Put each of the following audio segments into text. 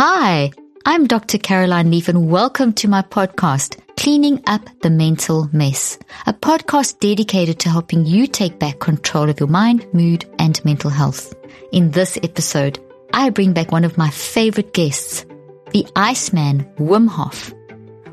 Hi, I'm Dr. Caroline Leaf, and welcome to my podcast, Cleaning Up the Mental Mess, a podcast dedicated to helping you take back control of your mind, mood, and mental health. In this episode, I bring back one of my favorite guests, the Iceman Wim Hof.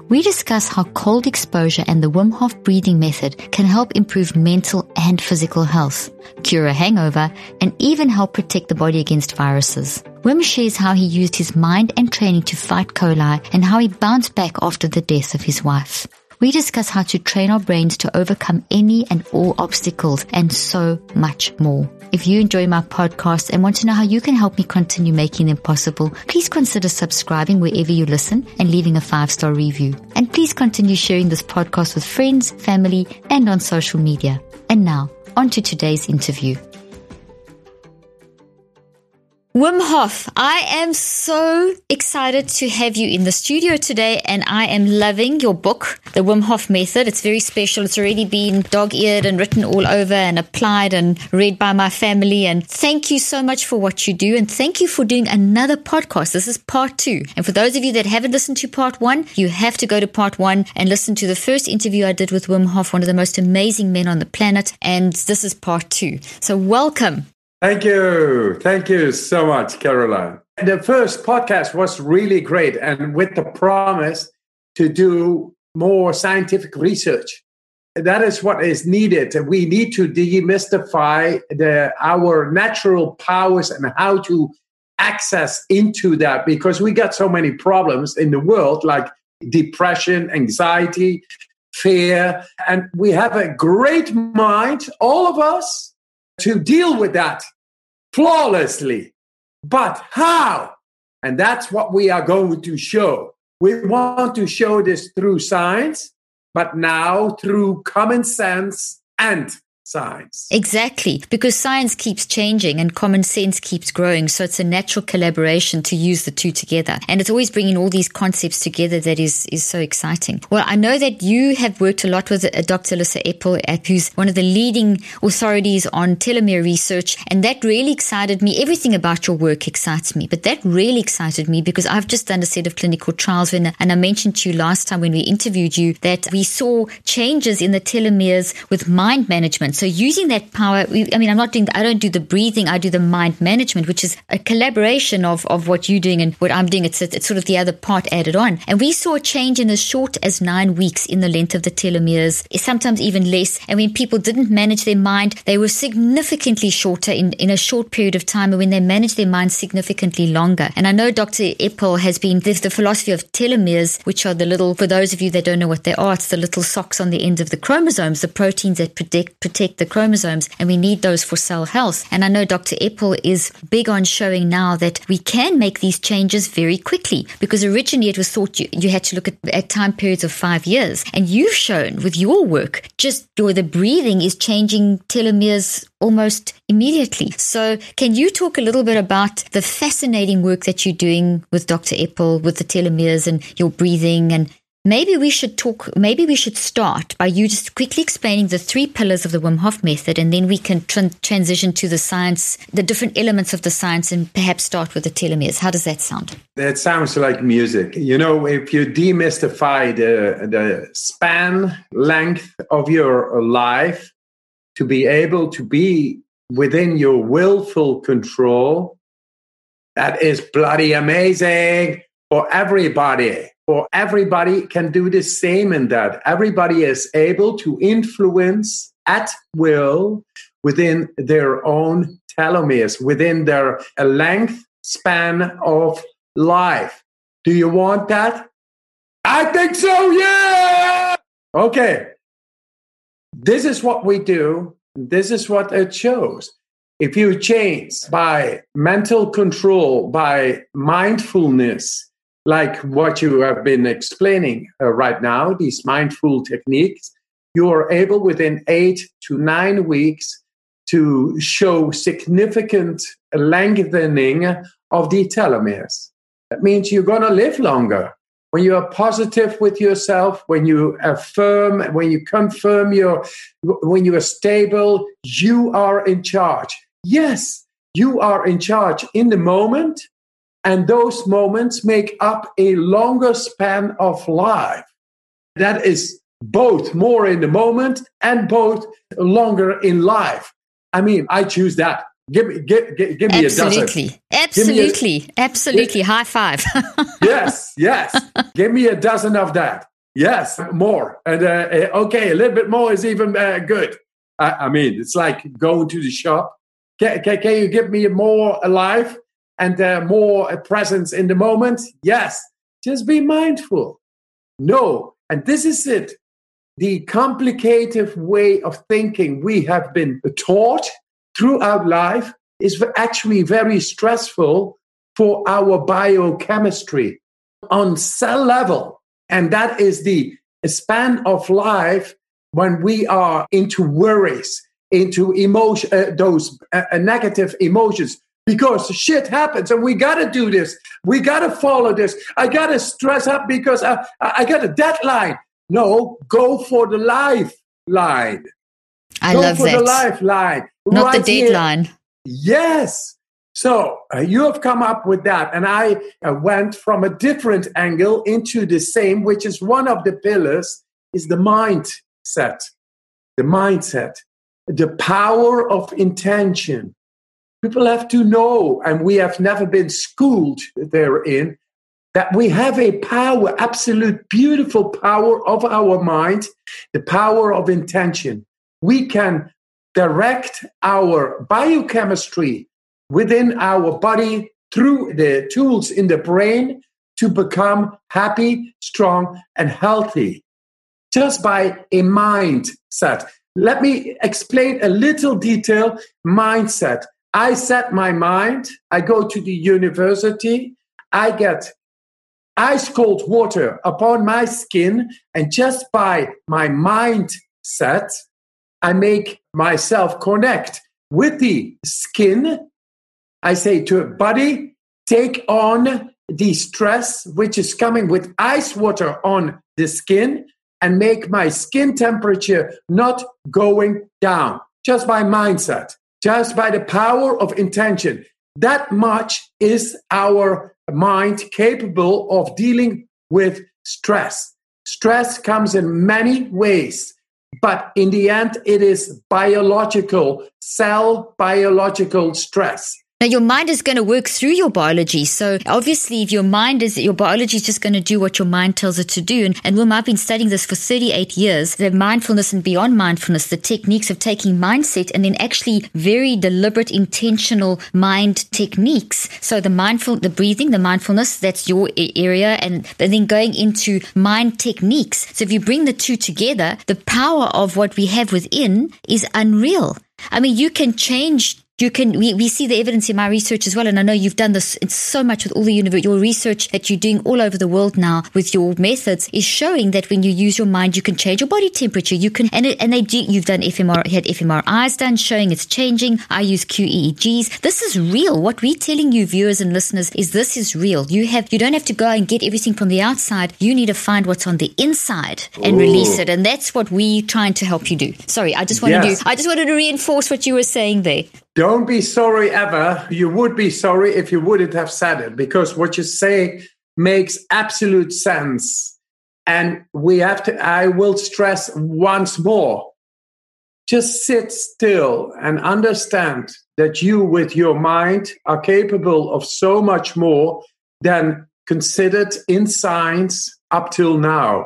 We discuss how cold exposure and the Wim Hof breathing method can help improve mental and physical health, cure a hangover, and even help protect the body against viruses. Wim shares how he used his mind and training to fight coli and how he bounced back after the death of his wife. We discuss how to train our brains to overcome any and all obstacles and so much more. If you enjoy my podcast and want to know how you can help me continue making them possible, please consider subscribing wherever you listen and leaving a five star review. And please continue sharing this podcast with friends, family, and on social media. And now, on to today's interview. Wim Hof, I am so excited to have you in the studio today, and I am loving your book, The Wim Hof Method. It's very special. It's already been dog eared and written all over and applied and read by my family. And thank you so much for what you do, and thank you for doing another podcast. This is part two. And for those of you that haven't listened to part one, you have to go to part one and listen to the first interview I did with Wim Hof, one of the most amazing men on the planet. And this is part two. So, welcome. Thank you. Thank you so much, Caroline. The first podcast was really great and with the promise to do more scientific research. That is what is needed. We need to demystify the, our natural powers and how to access into that because we got so many problems in the world like depression, anxiety, fear, and we have a great mind, all of us, to deal with that flawlessly. But how? And that's what we are going to show. We want to show this through science, but now through common sense and science. Exactly, because science keeps changing and common sense keeps growing. So it's a natural collaboration to use the two together. And it's always bringing all these concepts together that is, is so exciting. Well, I know that you have worked a lot with uh, Dr. Elissa Epel, who's one of the leading authorities on telomere research. And that really excited me. Everything about your work excites me, but that really excited me because I've just done a set of clinical trials when, and I mentioned to you last time when we interviewed you that we saw changes in the telomeres with mind management. So using that power, I mean, I'm not doing, I don't do the breathing, I do the mind management, which is a collaboration of, of what you're doing and what I'm doing. It's, it's sort of the other part added on. And we saw a change in as short as nine weeks in the length of the telomeres, sometimes even less. And when people didn't manage their mind, they were significantly shorter in, in a short period of time. And when they managed their mind significantly longer. And I know Dr. Epel has been, there's the philosophy of telomeres, which are the little, for those of you that don't know what they are, it's the little socks on the end of the chromosomes, the proteins that protect, protect protect the chromosomes, and we need those for cell health. And I know Dr. Epel is big on showing now that we can make these changes very quickly because originally it was thought you, you had to look at, at time periods of five years. And you've shown with your work, just your, the breathing is changing telomeres almost immediately. So, can you talk a little bit about the fascinating work that you're doing with Dr. Epel with the telomeres and your breathing and Maybe we should talk, maybe we should start by you just quickly explaining the three pillars of the Wim Hof method, and then we can transition to the science, the different elements of the science, and perhaps start with the telomeres. How does that sound? That sounds like music. You know, if you demystify the, the span length of your life to be able to be within your willful control, that is bloody amazing for everybody or everybody can do the same in that. Everybody is able to influence at will within their own telomeres within their length span of life. Do you want that? I think so yeah! Okay. This is what we do. This is what it shows. If you change by mental control, by mindfulness, like what you have been explaining uh, right now, these mindful techniques, you are able within eight to nine weeks to show significant lengthening of the telomeres. That means you're going to live longer. When you are positive with yourself, when you affirm, when you confirm your, when you are stable, you are in charge. Yes, you are in charge in the moment, and those moments make up a longer span of life. That is both more in the moment and both longer in life. I mean, I choose that. Give me, give, give, give me absolutely. a dozen. Absolutely, a, absolutely. High five. yes, yes. give me a dozen of that. Yes, more. And uh, okay, a little bit more is even uh, good. I, I, mean, it's like going to the shop. Can, can, can you give me more alive and uh, more presence in the moment? Yes. Just be mindful. No. And this is it. The complicated way of thinking we have been taught throughout life is actually very stressful for our biochemistry on cell level. And that is the span of life when we are into worries, into emotion, uh, those uh, uh negative emotions, because shit happens and we got to do this. We got to follow this. I got to stress up because I, I got a deadline. No, go for the lifeline. I go love for that. the lifeline. Not right the deadline. Here. Yes. So uh, you have come up with that. And I uh, went from a different angle into the same, which is one of the pillars, is the mindset. The mindset. The power of intention. People have to know, and we have never been schooled therein, that we have a power, absolute beautiful power of our mind, the power of intention. We can direct our biochemistry within our body through the tools in the brain to become happy, strong, and healthy just by a mindset. Let me explain a little detail mindset. I set my mind, I go to the university, I get ice cold water upon my skin, and just by my mindset, I make myself connect with the skin. I say to a body, take on the stress which is coming with ice water on the skin and make my skin temperature not going down. Just by mindset, just by the power of intention. That much is our mind capable of dealing with stress. Stress comes in many ways. But in the end, it is biological, cell biological stress. Now, your mind is going to work through your biology. So, obviously, if your mind is, your biology is just going to do what your mind tells it to do. And, and Wilma, I've been studying this for 38 years the mindfulness and beyond mindfulness, the techniques of taking mindset and then actually very deliberate, intentional mind techniques. So, the mindful, the breathing, the mindfulness, that's your area. And, and then going into mind techniques. So, if you bring the two together, the power of what we have within is unreal. I mean, you can change you can we, we see the evidence in my research as well and i know you've done this it's so much with all the your research that you're doing all over the world now with your methods is showing that when you use your mind you can change your body temperature. You can and it, and they do you've done fmr had fMRIs done showing it's changing. I use QEEGs this is real. What we're telling you viewers and listeners is this is real. You have you don't have to go and get everything from the outside. You need to find what's on the inside and Ooh. release it and that's what we're trying to help you do. Sorry i just wanted yes. to i just wanted to reinforce what you were saying there don't be sorry ever. You would be sorry if you wouldn't have said it because what you say makes absolute sense. And we have to, I will stress once more just sit still and understand that you, with your mind, are capable of so much more than considered in science up till now.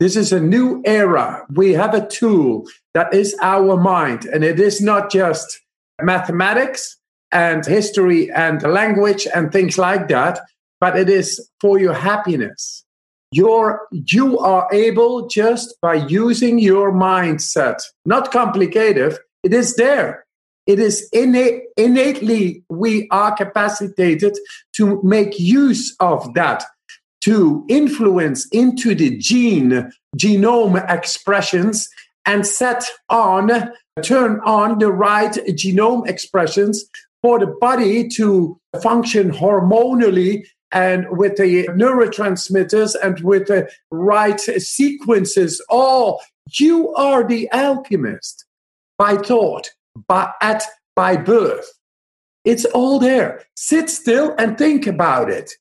This is a new era. We have a tool that is our mind, and it is not just mathematics and history and language and things like that, but it is for your happiness. You're, you are able just by using your mindset, not complicated, it is there. It is innate, innately, we are capacitated to make use of that, to influence into the gene, genome expressions, and set on, turn on the right genome expressions for the body to function hormonally and with the neurotransmitters and with the right sequences. All you are the alchemist by thought, by at by birth. It's all there. Sit still and think about it.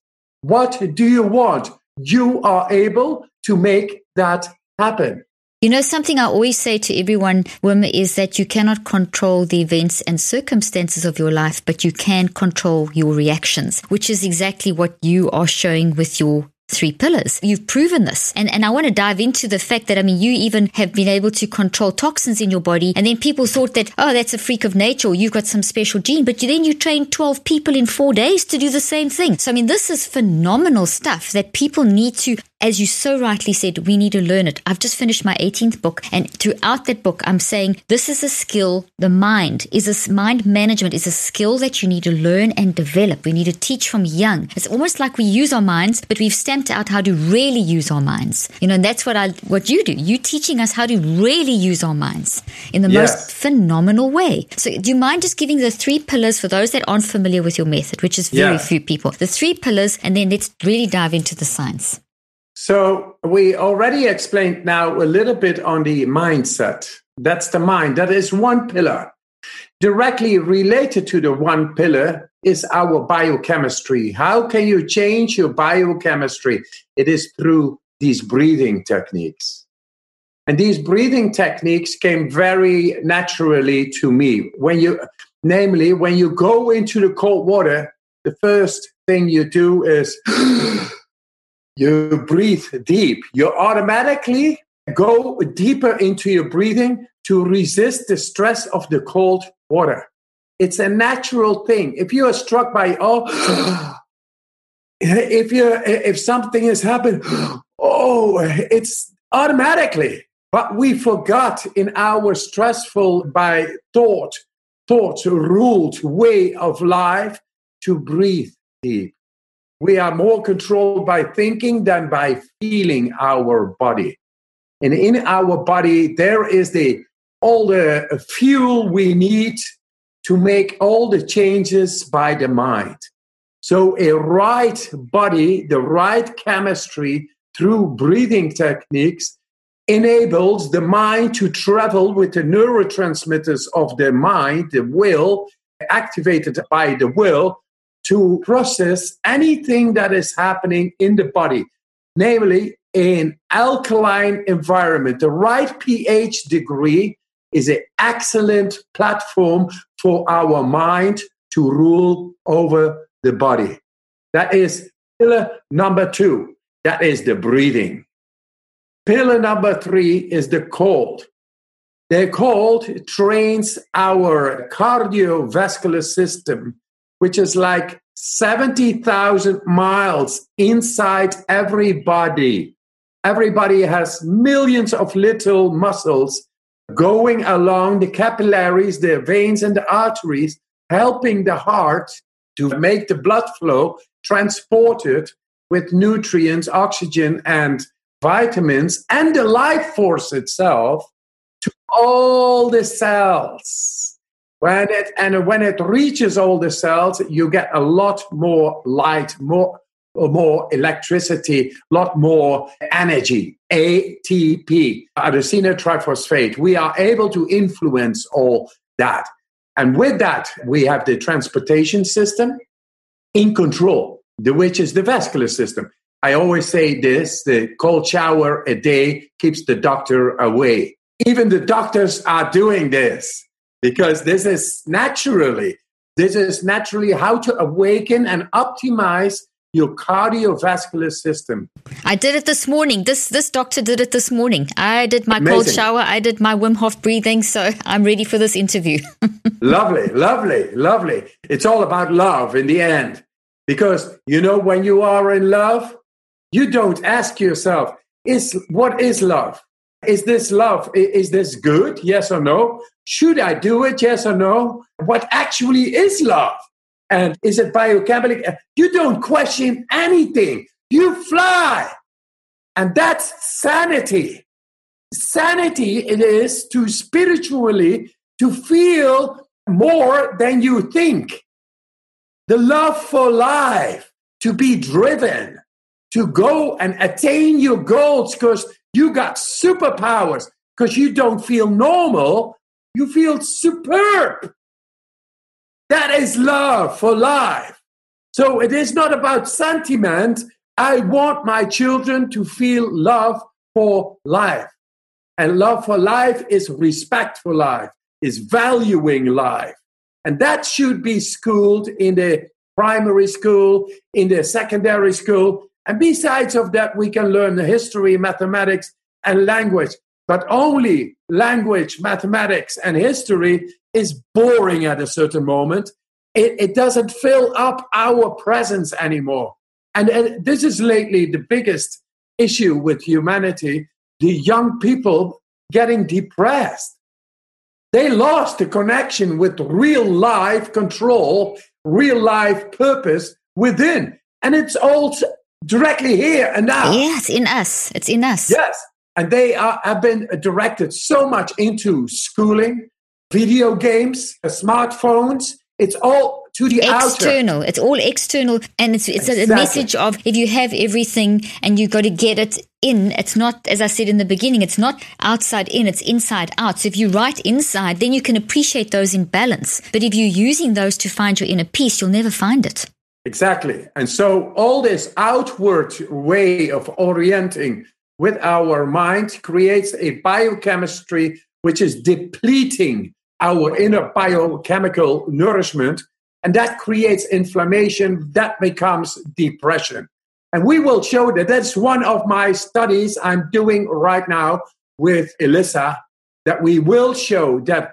What do you want? You are able to make that happen. You know, something I always say to everyone, Wim, is that you cannot control the events and circumstances of your life, but you can control your reactions, which is exactly what you are showing with your three pillars. You've proven this. And, and I want to dive into the fact that, I mean, you even have been able to control toxins in your body. And then people thought that, oh, that's a freak of nature or you've got some special gene. But then you train 12 people in four days to do the same thing. So, I mean, this is phenomenal stuff that people need to as you so rightly said, we need to learn it. I've just finished my 18th book, and throughout that book, I'm saying this is a skill. The mind is a mind management is a skill that you need to learn and develop. We need to teach from young. It's almost like we use our minds, but we've stamped out how to really use our minds. You know, and that's what I what you do. You teaching us how to really use our minds in the yes. most phenomenal way. So, do you mind just giving the three pillars for those that aren't familiar with your method, which is very yeah. few people? The three pillars, and then let's really dive into the science. So we already explained now a little bit on the mindset. That's the mind. That is one pillar. Directly related to the one pillar is our biochemistry. How can you change your biochemistry? It is through these breathing techniques. And these breathing techniques came very naturally to me. When you, namely, when you go into the cold water, the first thing you do is you breathe deep. You automatically go deeper into your breathing to resist the stress of the cold water. It's a natural thing. If you are struck by oh, if you if something has happened, oh, it's automatically. But we forgot in our stressful by thought, thought ruled way of life to breathe deep we are more controlled by thinking than by feeling our body. And in our body, there is the all the fuel we need to make all the changes by the mind. So a right body, the right chemistry through breathing techniques enables the mind to travel with the neurotransmitters of the mind, the will, activated by the will, to process anything that is happening in the body, namely an alkaline environment. The right pH degree is an excellent platform for our mind to rule over the body. That is pillar number two. That is the breathing. Pillar number three is the cold. The cold trains our cardiovascular system which is like 70,000 miles inside everybody. Everybody has millions of little muscles going along the capillaries, the veins, and the arteries, helping the heart to make the blood flow transported with nutrients, oxygen, and vitamins, and the life force itself to all the cells. When it, and when it reaches all the cells, you get a lot more light, more more electricity, a lot more energy, ATP, adenosine triphosphate. We are able to influence all that. And with that, we have the transportation system in control, the, which is the vascular system. I always say this the cold shower a day keeps the doctor away. Even the doctors are doing this because this is naturally this is naturally how to awaken and optimize your cardiovascular system. I did it this morning. This this doctor did it this morning. I did my Amazing. cold shower. I did my Wim Hof breathing. So I'm ready for this interview. lovely, lovely, lovely. It's all about love in the end, because you know when you are in love, you don't ask yourself, "Is what is love? Is this love? Is this good? Yes or no? should I do it? Yes or no? What actually is love? And is it biochemical? You don't question anything. You fly. And that's sanity. Sanity it is to spiritually to feel more than you think. The love for life, to be driven, to go and attain your goals because you got superpowers, because you don't feel normal, you feel superb. That is love for life. So it is not about sentiment. I want my children to feel love for life. And love for life is respect for life, is valuing life. And that should be schooled in the primary school, in the secondary school. And besides of that, we can learn the history, mathematics, and language. But only language, mathematics, and history is boring at a certain moment. It, it doesn't fill up our presence anymore. And, and this is lately the biggest issue with humanity the young people getting depressed. They lost the connection with real life control, real life purpose within. And it's all directly here and now. Yes, in us. It's in us. Yes. And they are, have been directed so much into schooling, video games, uh, smartphones. It's all to the external. outer. It's all external, and it's it's exactly. a message of if you have everything and you got to get it in. It's not, as I said in the beginning, it's not outside in. It's inside out. So if you write inside, then you can appreciate those in balance. But if you're using those to find your inner peace, you'll never find it. Exactly. And so all this outward way of orienting with our mind creates a biochemistry which is depleting our inner biochemical nourishment. And that creates inflammation, that becomes depression. And we will show that that's one of my studies I'm doing right now with Elissa, that we will show that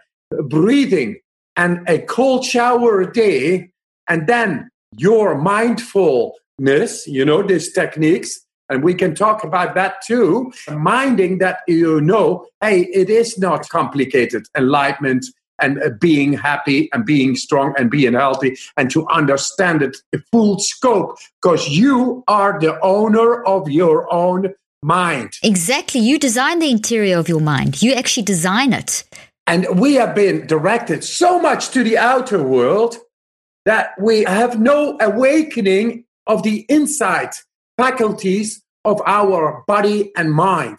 breathing and a cold shower a day, and then your mindfulness, you know, these techniques, and we can talk about that too. Minding that you know, hey, it is not complicated. Enlightenment and uh, being happy and being strong and being healthy and to understand it full scope because you are the owner of your own mind. Exactly. You design the interior of your mind, you actually design it. And we have been directed so much to the outer world that we have no awakening of the inside faculties of our body and mind.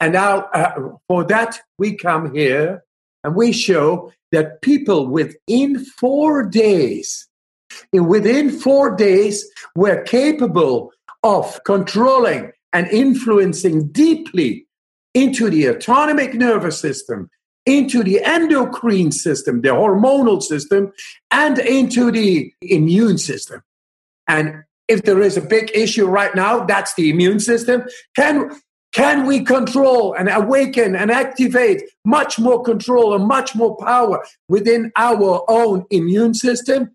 And now, uh, for that, we come here and we show that people within four days, within four days, were capable of controlling and influencing deeply into the autonomic nervous system, into the endocrine system, the hormonal system, and into the immune system. And if there is a big issue right now, that's the immune system. Can can we control and awaken and activate much more control and much more power within our own immune system?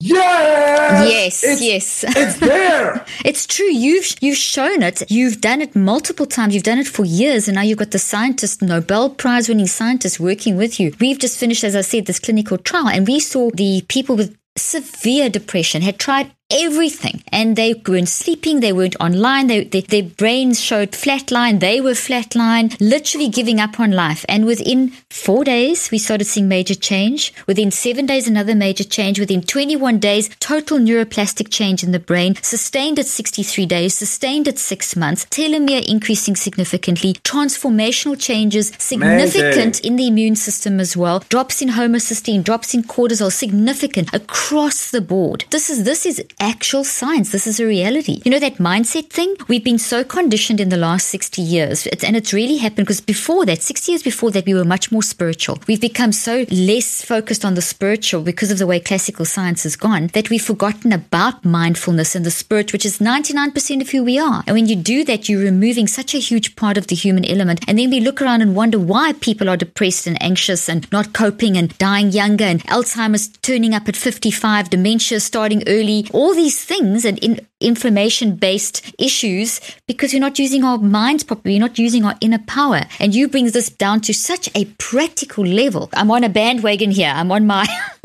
Yes. Yes. It's, yes. It's there. it's true. You've you've shown it. You've done it multiple times. You've done it for years, and now you've got the scientist, Nobel Prize winning scientists working with you. We've just finished, as I said, this clinical trial, and we saw the people with severe depression had tried everything. And they weren't sleeping they weren't online they, they, their brains showed flatline they were flatline literally giving up on life. And within four days we started seeing major change. Within seven days another major change. Within 21 days total neuroplastic change in the brain sustained at 63 days sustained at six months telomere increasing significantly transformational changes significant Amazing. in the immune system as well. Drops in homocysteine drops in cortisol significant across the board. This is this is actual science. This is a reality. You know, that mindset thing, we've been so conditioned in the last 60 years, it's, and it's really happened because before that, 60 years before that, we were much more spiritual. We've become so less focused on the spiritual because of the way classical science has gone that we've forgotten about mindfulness and the spirit, which is 99% of who we are. And when you do that, you're removing such a huge part of the human element. And then we look around and wonder why people are depressed and anxious and not coping and dying younger and Alzheimer's turning up at 55, dementia starting early, all all these things and in inflammation based issues because we're not using our minds properly, we're not using our inner power. And you bring this down to such a practical level. I'm on a bandwagon here. I'm on my.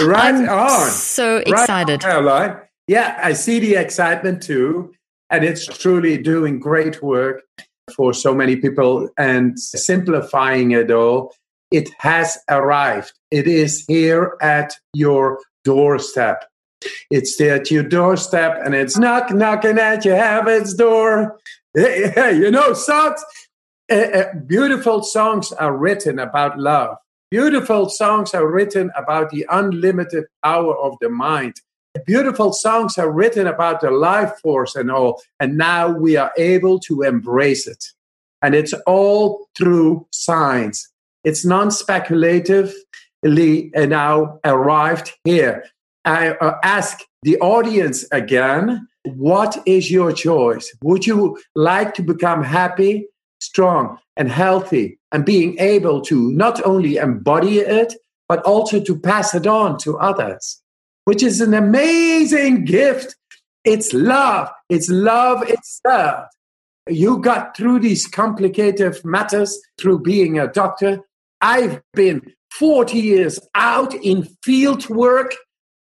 right I'm on. So excited. Right on, Yeah, I see the excitement too. And it's truly doing great work for so many people and simplifying it all. It has arrived. It is here at your doorstep. It's at your doorstep and it's knock knocking at your heaven's door. you know, songs, uh, uh, beautiful songs are written about love. Beautiful songs are written about the unlimited power of the mind. Beautiful songs are written about the life force and all. And now we are able to embrace it. And it's all through science. It's non speculatively now arrived here. I uh, ask the audience again what is your choice? Would you like to become happy, strong, and healthy, and being able to not only embody it, but also to pass it on to others, which is an amazing gift. It's love, it's love itself. You got through these complicated matters through being a doctor. I've been 40 years out in field work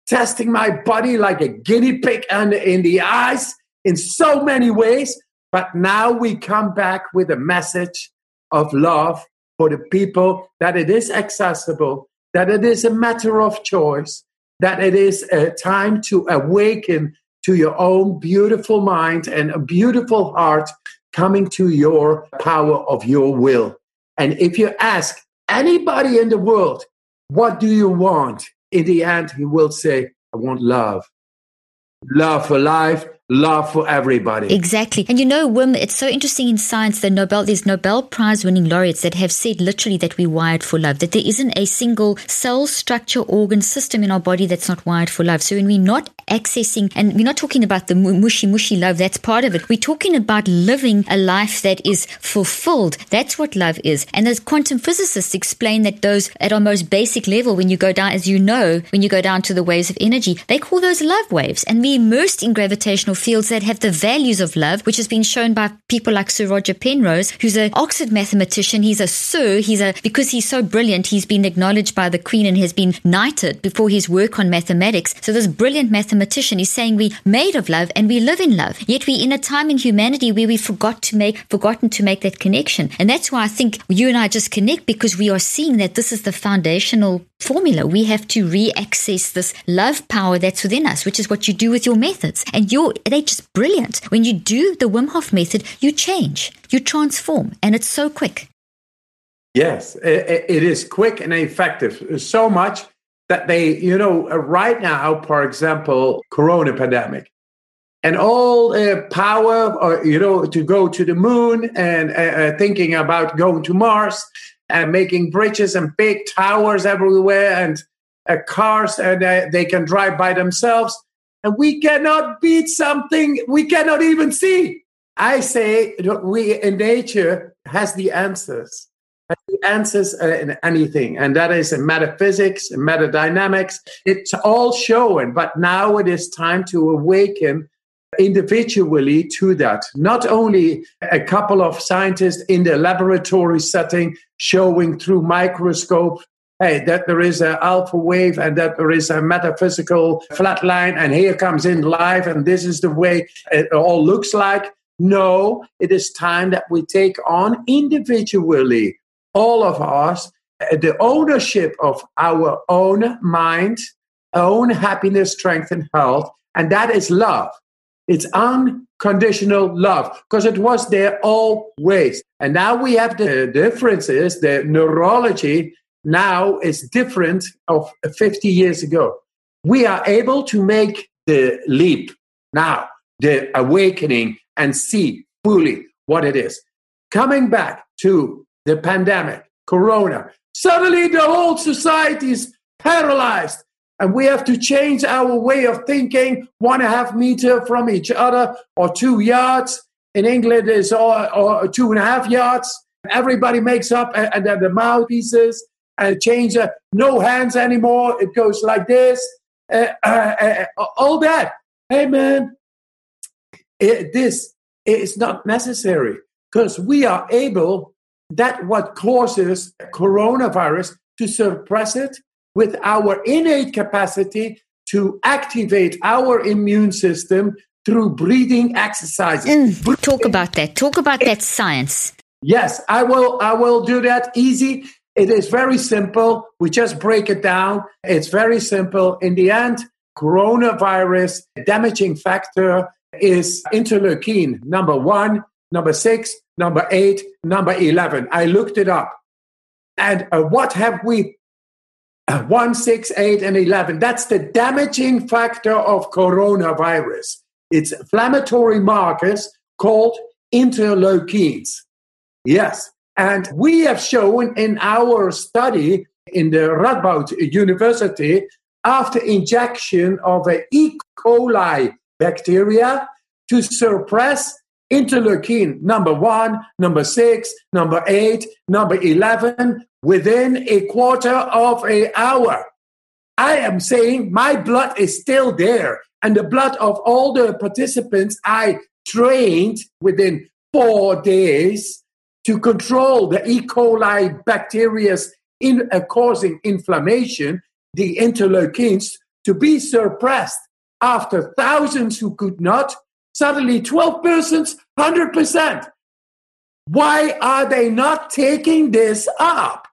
testing my body like a guinea pig and in the eyes in so many ways. But now we come back with a message of love for the people that it is accessible, that it is a matter of choice, that it is a time to awaken to your own beautiful mind and a beautiful heart coming to your power of your will. And if you ask anybody in the world, what do you want? In the end, he will say, I want love. Love for life, love for everybody. Exactly. And you know, Wim, it's so interesting in science that Nobel, there's Nobel Prize winning laureates that have said literally that we're wired for love, that there isn't a single cell structure organ system in our body that's not wired for love. So when we're not accessing, and we're not talking about the mushy, mushy love, that's part of it. We're talking about living a life that is fulfilled. That's what love is. And as quantum physicists explain that those at our most basic level, when you go down, as you know, when you go down to the waves of energy, they call those love waves. And we're immersed in gravitational fields that have the values of love, which has been shown by people like Sir Roger Penrose, who's an Oxford mathematician. He's a Sir. He's a because he's so brilliant. He's been acknowledged by the Queen and has been knighted before his work on mathematics. So this brilliant mathematician is saying we made of love and we live in love. Yet we in a time in humanity where we forgot to make forgotten to make that connection. And that's why I think you and I just connect because we are seeing that this is the foundational formula. We have to re-access this love power that's within us, which is what you do with your methods. And you're they're just brilliant. When you do the Wim Hof method, you change, you transform, and it's so quick. Yes, it is quick and effective. So much that they, you know, right now, for example, Corona pandemic, and all uh, power, or, you know, to go to the moon and uh, uh, thinking about going to Mars and making bridges and big towers everywhere and uh, cars and uh, they can drive by themselves and we cannot beat something we cannot even see. I say we in nature has the answers, the answers uh, in anything, and that is in metaphysics, in metadynamics. It's all showing, but now it is time to awaken individually to that. Not only a couple of scientists in the laboratory setting showing through microscope hey, that there is an alpha wave and that there is a metaphysical flat line, and here comes in life, and this is the way it all looks like. No, it is time that we take on individually, all of us, the ownership of our own mind, own happiness, strength, and health. And that is love. It's unconditional love because it was there always. And now we have the differences, the neurology now is different of 50 years ago. We are able to make the leap now, the awakening, and see fully what it is. Coming back to the pandemic, Corona, suddenly the whole society is paralyzed. And we have to change our way of thinking, one and a half meter from each other, or two yards. In England, is or, or two and a half yards. Everybody makes up, and then the mouthpieces and change uh, no hands anymore. It goes like this. Uh, uh, uh, all that. hey man, it, this is not necessary because we are able, that what causes coronavirus to suppress it with our innate capacity to activate our immune system through breathing exercises. Mm, talk about that. Talk about that science. Yes, I will. I will do that easy. It is very simple. We just break it down. It's very simple. In the end, coronavirus damaging factor is interleukin number one, number six, number eight, number 11. I looked it up. And uh, what have we? Uh, one, six, eight, and 11. That's the damaging factor of coronavirus. It's inflammatory markers called interleukins. Yes. And we have shown in our study in the Radboud University, after injection of a E. coli bacteria to suppress interleukin number one, number six, number eight, number 11 within a quarter of an hour. I am saying my blood is still there, and the blood of all the participants I trained within four days to control the E. coli bacteria in, uh, causing inflammation, the interleukins, to be suppressed after thousands who could not, suddenly 12 persons, 100%. Why are they not taking this up?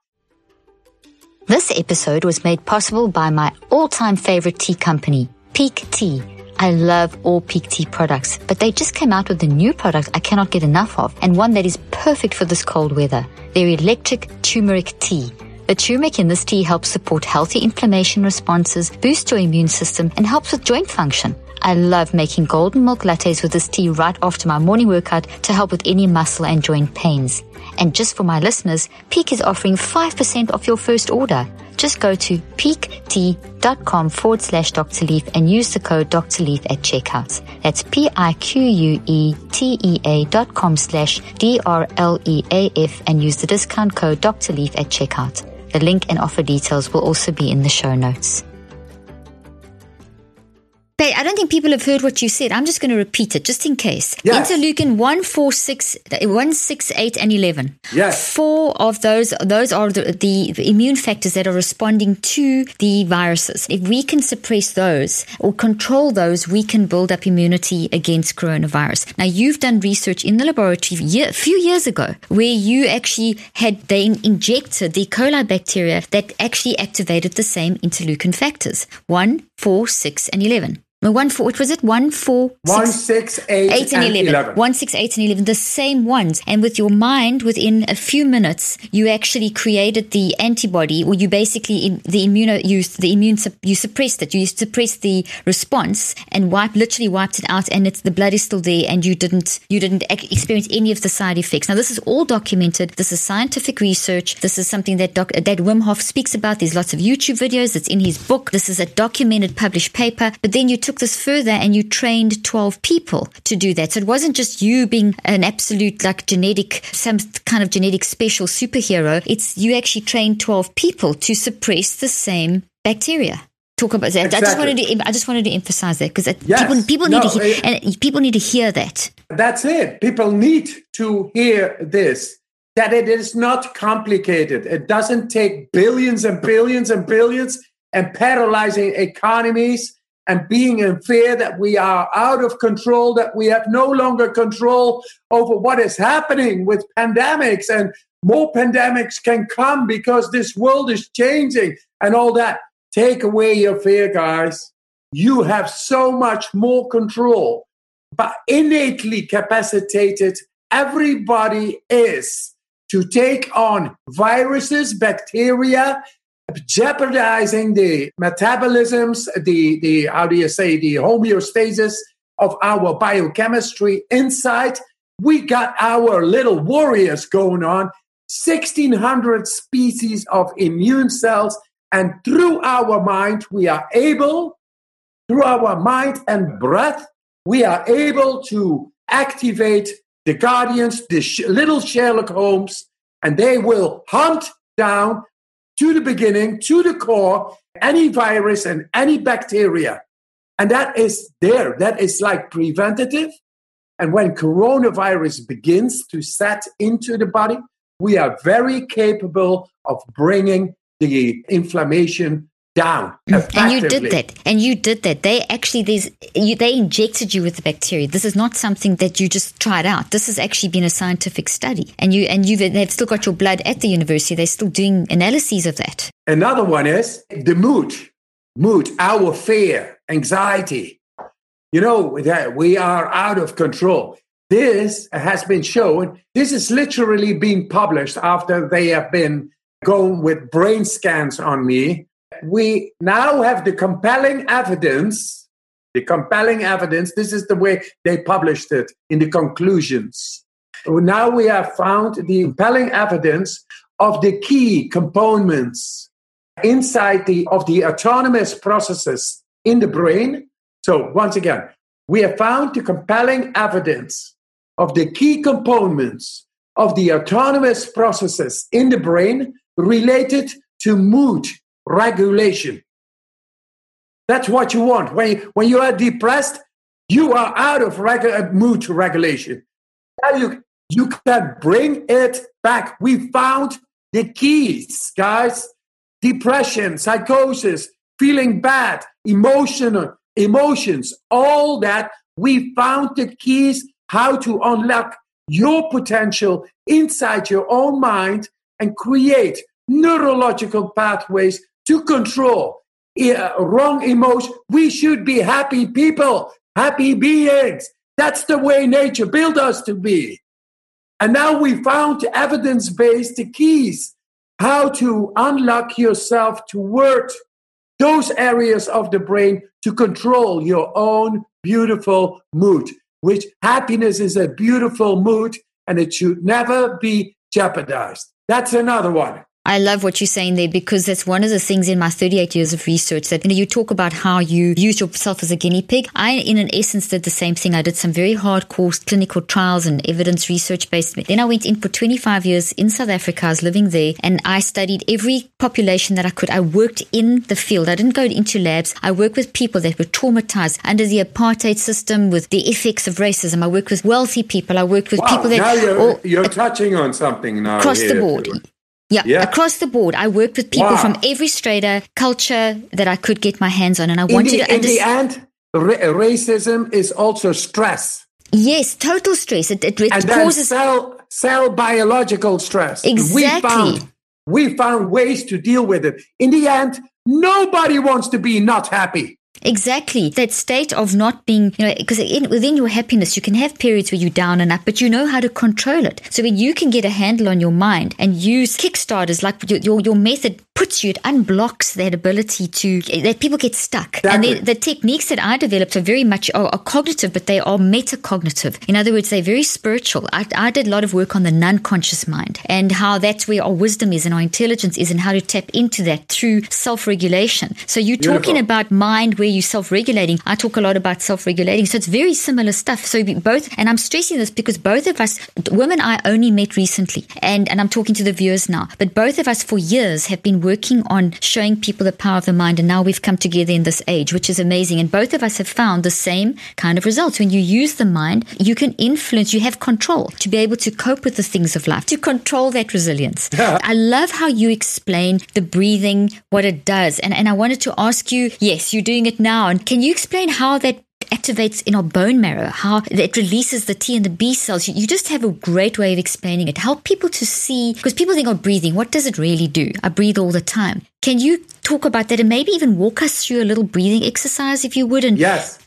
This episode was made possible by my all time favorite tea company, Pique Tea. I love all Pique Tea products, but they just came out with a new product I cannot get enough of, and one that is perfect for this cold weather. Their electric turmeric tea. The turmeric in this tea helps support healthy inflammation responses, boosts your immune system, and helps with joint function. I love making golden milk lattes with this tea right after my morning workout to help with any muscle and joint pains. And just for my listeners, Pique is offering 5% off your first order. Just go to piquetea.com forward slash Dr. Leaf and use the code Dr. Leaf at checkout. That's P-I-Q-U-E-T-E-A dot com slash D-R-L-E-A-F and use the discount code Dr. Leaf at checkout. The link and offer details will also be in the show notes. I don't think people have heard what you said. I'm just going to repeat it just in case. Yes. Interleukin 1, 4, 6, uh, 1, 6, 8, and 11. Yes. Four of those, those are the, the immune factors that are responding to the viruses. If we can suppress those or control those, we can build up immunity against coronavirus. Now, you've done research in the laboratory a few years ago where you actually had, they injected the E. coli bacteria that actually activated the same interleukin factors 1, 4, 6, and 11. One four. What was it? One four One, six, six, eight, eight and, 11. One, six, eight, and 11. The same ones. And with your mind, within a few minutes, you actually created the antibody, or you basically, in the immuno, you, the immune, you suppressed it. You suppressed the response and wiped, literally wiped it out. And it's, the blood is still there. And you didn't, you didn't experience any of the side effects. Now, this is all documented. This is scientific research. This is something that doc, that Wim Hof speaks about. There's lots of YouTube videos. It's in his book. This is a documented, published paper. But then you took this further and you trained 12 people to do that. So it wasn't just you being an absolute like genetic, some kind of genetic special superhero. It's you actually trained 12 people to suppress the same bacteria. Talk about that. I just wanted to, I just wanted to emphasize that because Yes. people, people No, need to hear, it- and people need to hear that. That's it. People need to hear this that it is not complicated. It doesn't take billions and billions and billions and paralyzing economies and being in fear that we are out of control, that we have no longer control over what is happening with pandemics and more pandemics can come because this world is changing and all that. Take away your fear, guys. You have so much more control but innately capacitated everybody is to take on viruses, bacteria, jeopardizing the metabolisms, the, the how do you say, the homeostasis of our biochemistry inside. We got our little warriors going on, 1600 species of immune cells, and through our mind, we are able, through our mind and breath, we are able to activate the guardians, the sh- little Sherlock Holmes, and they will hunt down to the beginning, to the core, any virus and any bacteria. And that is there. That is like preventative. And when coronavirus begins to set into the body, we are very capable of bringing the inflammation down. Mm. And you did that. And you did that. They actually, there's, you, they injected you with the bacteria. This is not something that you just tried out. This has actually been a scientific study. And you, and you, they've still got your blood at the university. They're still doing analyses of that. Another one is the mood, mood, our fear, anxiety. You know that we are out of control. This has been shown. This is literally being published after they have been going with brain scans on me. We now have the compelling evidence. The compelling evidence. This is the way they published it in the conclusions. Now we have found the compelling evidence of the key components inside the of the autonomous processes in the brain. So once again, we have found the compelling evidence of the key components of the autonomous processes in the brain related to mood regulation. That's what you want. When you, when you are depressed, you are out of regu- uh, mood regulation. Now you, you can bring it back. We found the keys, guys. Depression, psychosis, feeling bad, emotional emotions, all that. We found the keys how to unlock your potential inside your own mind and create neurological pathways to control uh, wrong emotion. We should be happy people, happy beings. That's the way nature built us to be. And now we found evidence based keys how to unlock yourself to work those areas of the brain to control your own beautiful mood which happiness is a beautiful mood and it should never be jeopardized. That's another one. I love what you're saying there because that's one of the things in my 38 years of research that you know you talk about how you use yourself as a guinea pig. I, in an essence, did the same thing. I did some very hardcore clinical trials and evidence research based. Then I went in for 25 years in South Africa. I was living there and I studied every population that I could. I worked in the field. I didn't go into labs. I worked with people that were traumatized under the apartheid system with the effects of racism. I worked with wealthy people. I worked with wow, people that now you're, all, you're touching on something now across here. the board. Yeah, yeah, across the board. I worked with people wow. from every strata, culture that I could get my hands on, and I in wanted the, to. In the end, ra- racism is also stress. Yes, total stress. It, it, it and causes cell cell biological stress. Exactly. We found we found ways to deal with it. In the end, nobody wants to be not happy. Exactly. That state of not being, you know, because within your happiness, you can have periods where you're down and up, but you know how to control it. So when you can get a handle on your mind and use Kickstarters like your, your, your method puts you, it unblocks that ability to, that people get stuck. Exactly. And the, the, techniques that I developed are very much are, are, cognitive, but they are metacognitive. In other words, they're very spiritual. I, I did a lot of work on the non conscious mind and how that's where our wisdom is and our intelligence is and how to tap into that through self regulation. So you're Beautiful. talking about mind where you're self regulating. I talk a lot about self regulating. So it's very similar stuff. So both, and I'm stressing this because both of us, women I only met recently, and, and I'm talking to the viewers now, but both of us for years have been working on showing people the power of the mind. And now we've come together in this age, which is amazing. And both of us have found the same kind of results. When you use the mind, you can influence, you have control to be able to cope with the things of life, to control that resilience. I love how you explain the breathing, what it does. And, and I wanted to ask you, yes, you're doing it now. And can you explain how that activates in our bone marrow, how it releases the T and the B cells. You, just have a great way of explaining it. Help people to see, because people think, of breathing, what does it really do? I breathe all the time. Can you talk about that and maybe even walk us through a little breathing exercise if you would? And yes,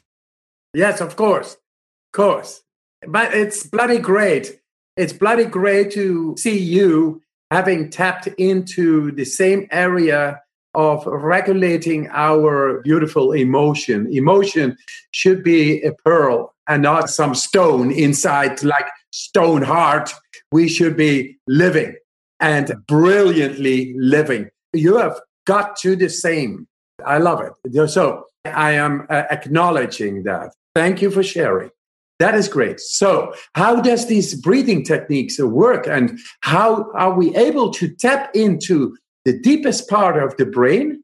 yes, of course, of course. But it's bloody great. It's bloody great to see you having tapped into the same area of regulating our beautiful emotion. Emotion should be a pearl and not some stone inside, like stone heart. We should be living and brilliantly living. You have got to the same. I love it. So I am uh, acknowledging that. Thank you for sharing. That is great. So, how does these breathing techniques work, and how are we able to tap into the deepest part of the brain,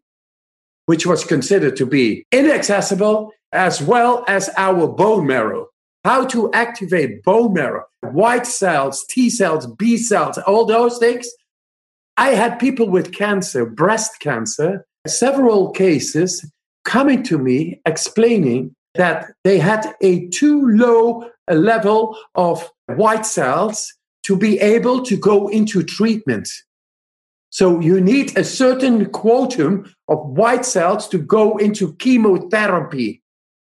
which was considered to be inaccessible, as well as our bone marrow. How to activate bone marrow, white cells, T cells, B cells, all those things. I had people with cancer, breast cancer, several cases coming to me explaining that they had a too low level of white cells to be able to go into treatment. So you need a certain quantum of white cells to go into chemotherapy.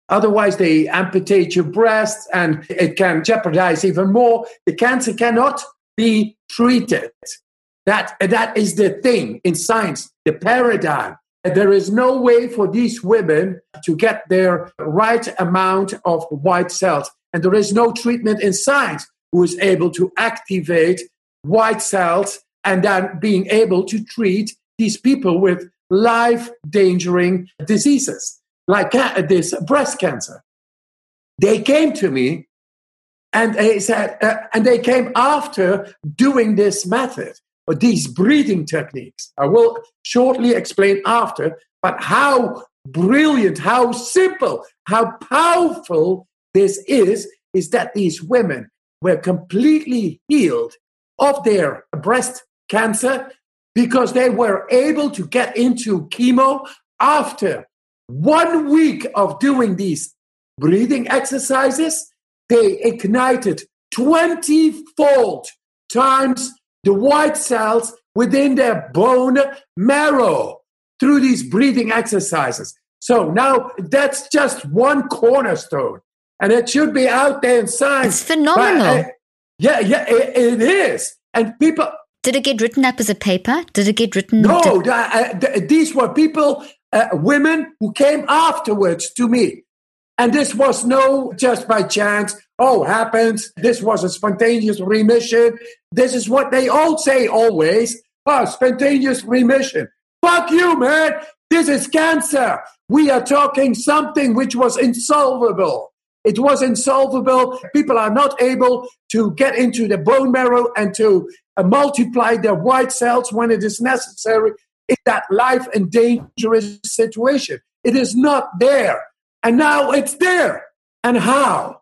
Otherwise, they amputate your breast and it can jeopardize even more. The cancer cannot be treated. That, that is the thing in science, the paradigm. There is no way for these women to get their right amount of white cells. And there is no treatment in science who is able to activate white cells and then being able to treat these people with life endangering diseases like this breast cancer. They came to me and they said, uh, and they came after doing this method or these breathing techniques. I will shortly explain after, but how brilliant, how simple, how powerful this is, is that these women were completely healed of their breast cancer because they were able to get into chemo after one week of doing these breathing exercises. They ignited 20 fold times the white cells within their bone marrow through these breathing exercises. So now that's just one cornerstone, and it should be out there in science. It's phenomenal. But, uh, yeah, yeah, it, it is. And people. Did it get written up as a paper? Did it get written? No, did... uh, these were people, uh, women who came afterwards to me. And this was no just by chance oh, happens. This was a spontaneous remission. This is what they all say always. Oh, spontaneous remission. Fuck you, man. This is cancer. We are talking something which was insolvable. It was insolvable. People are not able to get into the bone marrow and to multiply their white cells when it is necessary in that life and dangerous situation. It is not there. And now it's there. And how?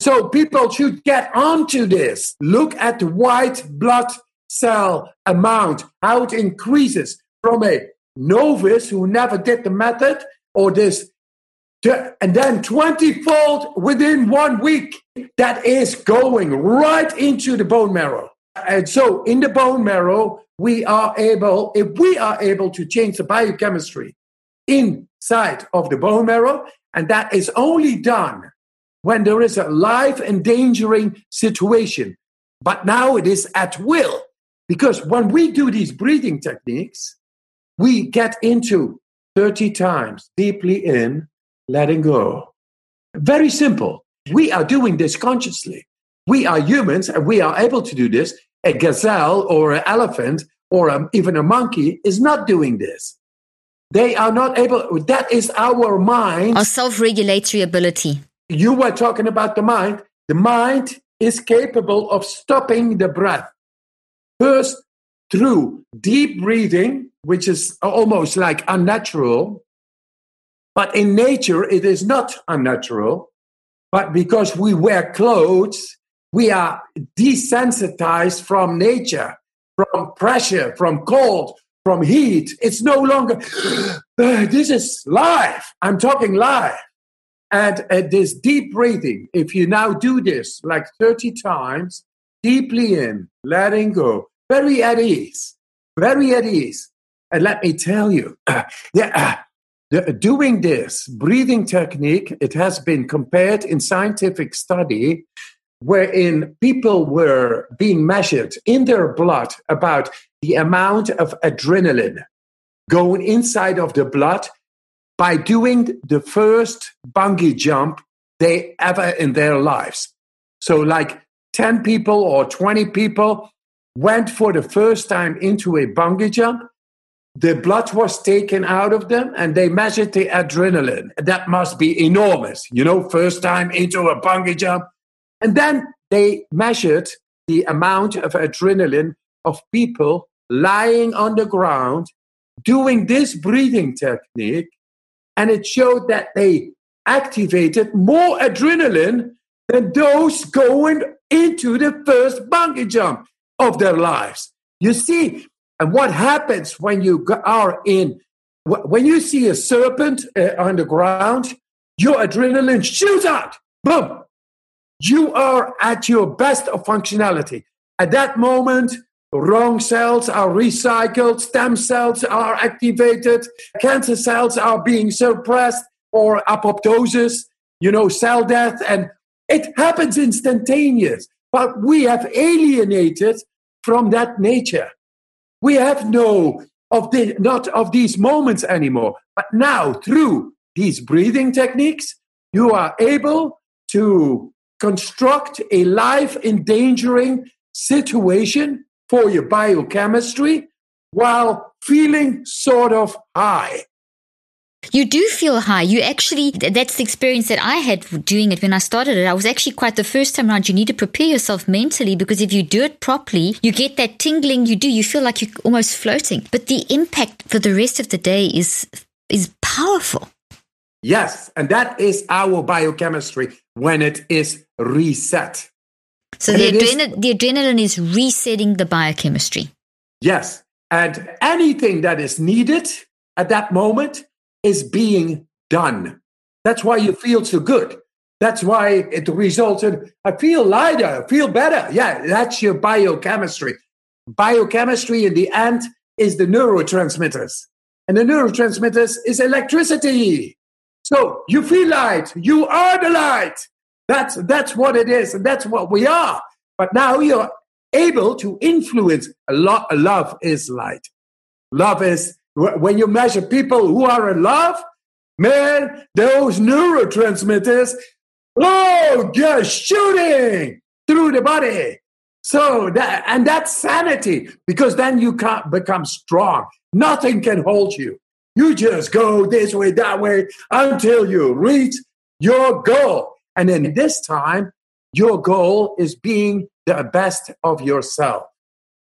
So people should get onto this. Look at the white blood cell amount, how it increases from a novice who never did the method or this, and then 20 fold within one week. That is going right into the bone marrow. And so in the bone marrow, we are able, if we are able to change the biochemistry inside of the bone marrow, and that is only done when there is a life endangering situation. But now it is at will. Because when we do these breathing techniques, we get into 30 times deeply in, letting go. Very simple. We are doing this consciously. We are humans and we are able to do this. A gazelle or an elephant or a, even a monkey is not doing this. They are not able, that is our mind. Our self regulatory ability you were talking about the mind. The mind is capable of stopping the breath. First, through deep breathing, which is almost like unnatural. But in nature, it is not unnatural. But because we wear clothes, we are desensitized from nature, from pressure, from cold, from heat. It's no longer, this is life. I'm talking life. And uh, this deep breathing, if you now do this like 30 times, deeply in, letting go, very at ease, very at ease. And let me tell you, uh, yeah, uh, doing this breathing technique, it has been compared in scientific study wherein people were being measured in their blood about the amount of adrenaline going inside of the blood by doing the first bungee jump they ever in their lives. So, like 10 people or 20 people went for the first time into a bungee jump. The blood was taken out of them and they measured the adrenaline. That must be enormous, you know, first time into a bungee jump. And then they measured the amount of adrenaline of people lying on the ground doing this breathing technique and it showed that they activated more adrenaline than those going into the first bungee jump of their lives. You see, and what happens when you are in, when you see a serpent uh, on the ground, your adrenaline shoots out. Boom. You are at your best of functionality. At that moment, wrong cells are recycled, stem cells are activated, cancer cells are being suppressed or apoptosis, you know, cell death, and it happens instantaneous. But we have alienated from that nature. We have no of the not of these moments anymore. But now through these breathing techniques, you are able to construct a life endangering situation for your biochemistry while feeling sort of high. You do feel high. You actually, that's the experience that I had doing it when I started it. I was actually quite the first time around. You need to prepare yourself mentally because if you do it properly, you get that tingling you do. You feel like you're almost floating. But the impact for the rest of the day is, is powerful. Yes. And that is our biochemistry when it is reset. So the, adrenal, is, the adrenaline is resetting the biochemistry. Yes. And anything that is needed at that moment is being done. That's why you feel so good. That's why it resulted. I feel lighter, I feel better. Yeah, that's your biochemistry. Biochemistry in the end is the neurotransmitters. And the neurotransmitters is electricity. So you feel light. You are the light. That's, that's what it is. And that's what we are. But now you're able to influence a lot. Love is light. Love is when you measure people who are in love, man, those neurotransmitters, oh, just shooting through the body. So that, and that's sanity because then you can't become strong. Nothing can hold you. You just go this way, that way until you reach your goal. And then this time, your goal is being the best of yourself.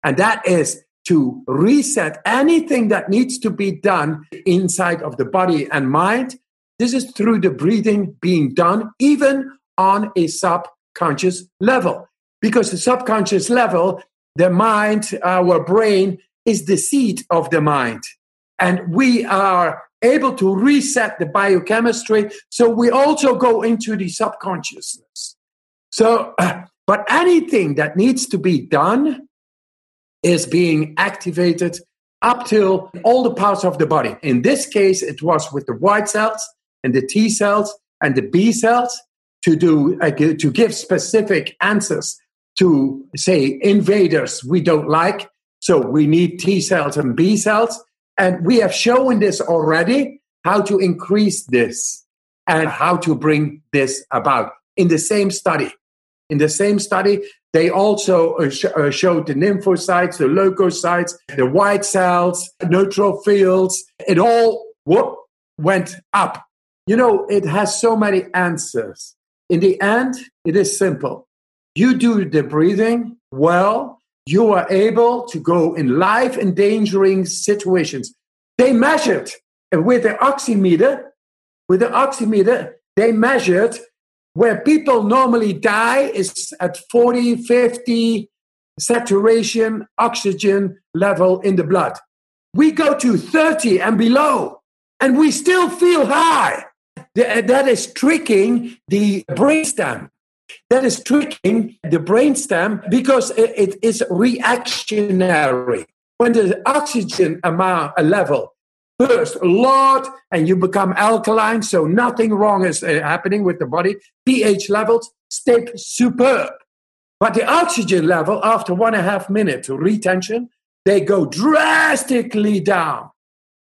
And that is to reset anything that needs to be done inside of the body and mind. This is through the breathing being done, even on a subconscious level. Because the subconscious level, the mind, our brain, is the seat of the mind. And we are able to reset the biochemistry. So we also go into the subconsciousness. So, but anything that needs to be done is being activated up till all the parts of the body. In this case, it was with the white cells and the T cells and the B cells to do uh, to give specific answers to say invaders we don't like. So we need T cells and B cells, and we have shown this already how to increase this and how to bring this about in the same study. In the same study, they also uh, sh- uh, showed the lymphocytes, the leukocytes, the white cells, neutrophils. It all whoop, went up. You know, it has so many answers. In the end, it is simple. You do the breathing well, you are able to go in life endangering situations. They measured uh, with the oximeter, with the oximeter, they measured where people normally die is at 40, 50 saturation oxygen level in the blood. We go to 30 and below, and we still feel high. That is tricking the brainstem. That is tricking the brainstem because it is reactionary. When the oxygen amount level burst a lot and you become alkaline, so nothing wrong is uh, happening with the body. pH levels stay superb. But the oxygen level after one and a half minutes retention, they go drastically down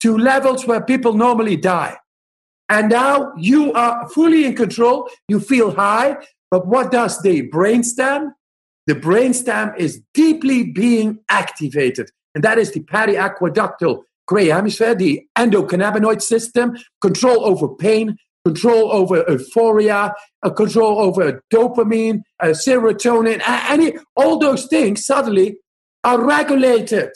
to levels where people normally die. And now you are fully in control. You feel high. But what does the brainstem? The brainstem is deeply being activated. And that is the periaqueductal gray hemisphere, the endocannabinoid system, control over pain, control over euphoria, uh, control over dopamine, uh, serotonin, any, all those things suddenly are regulated.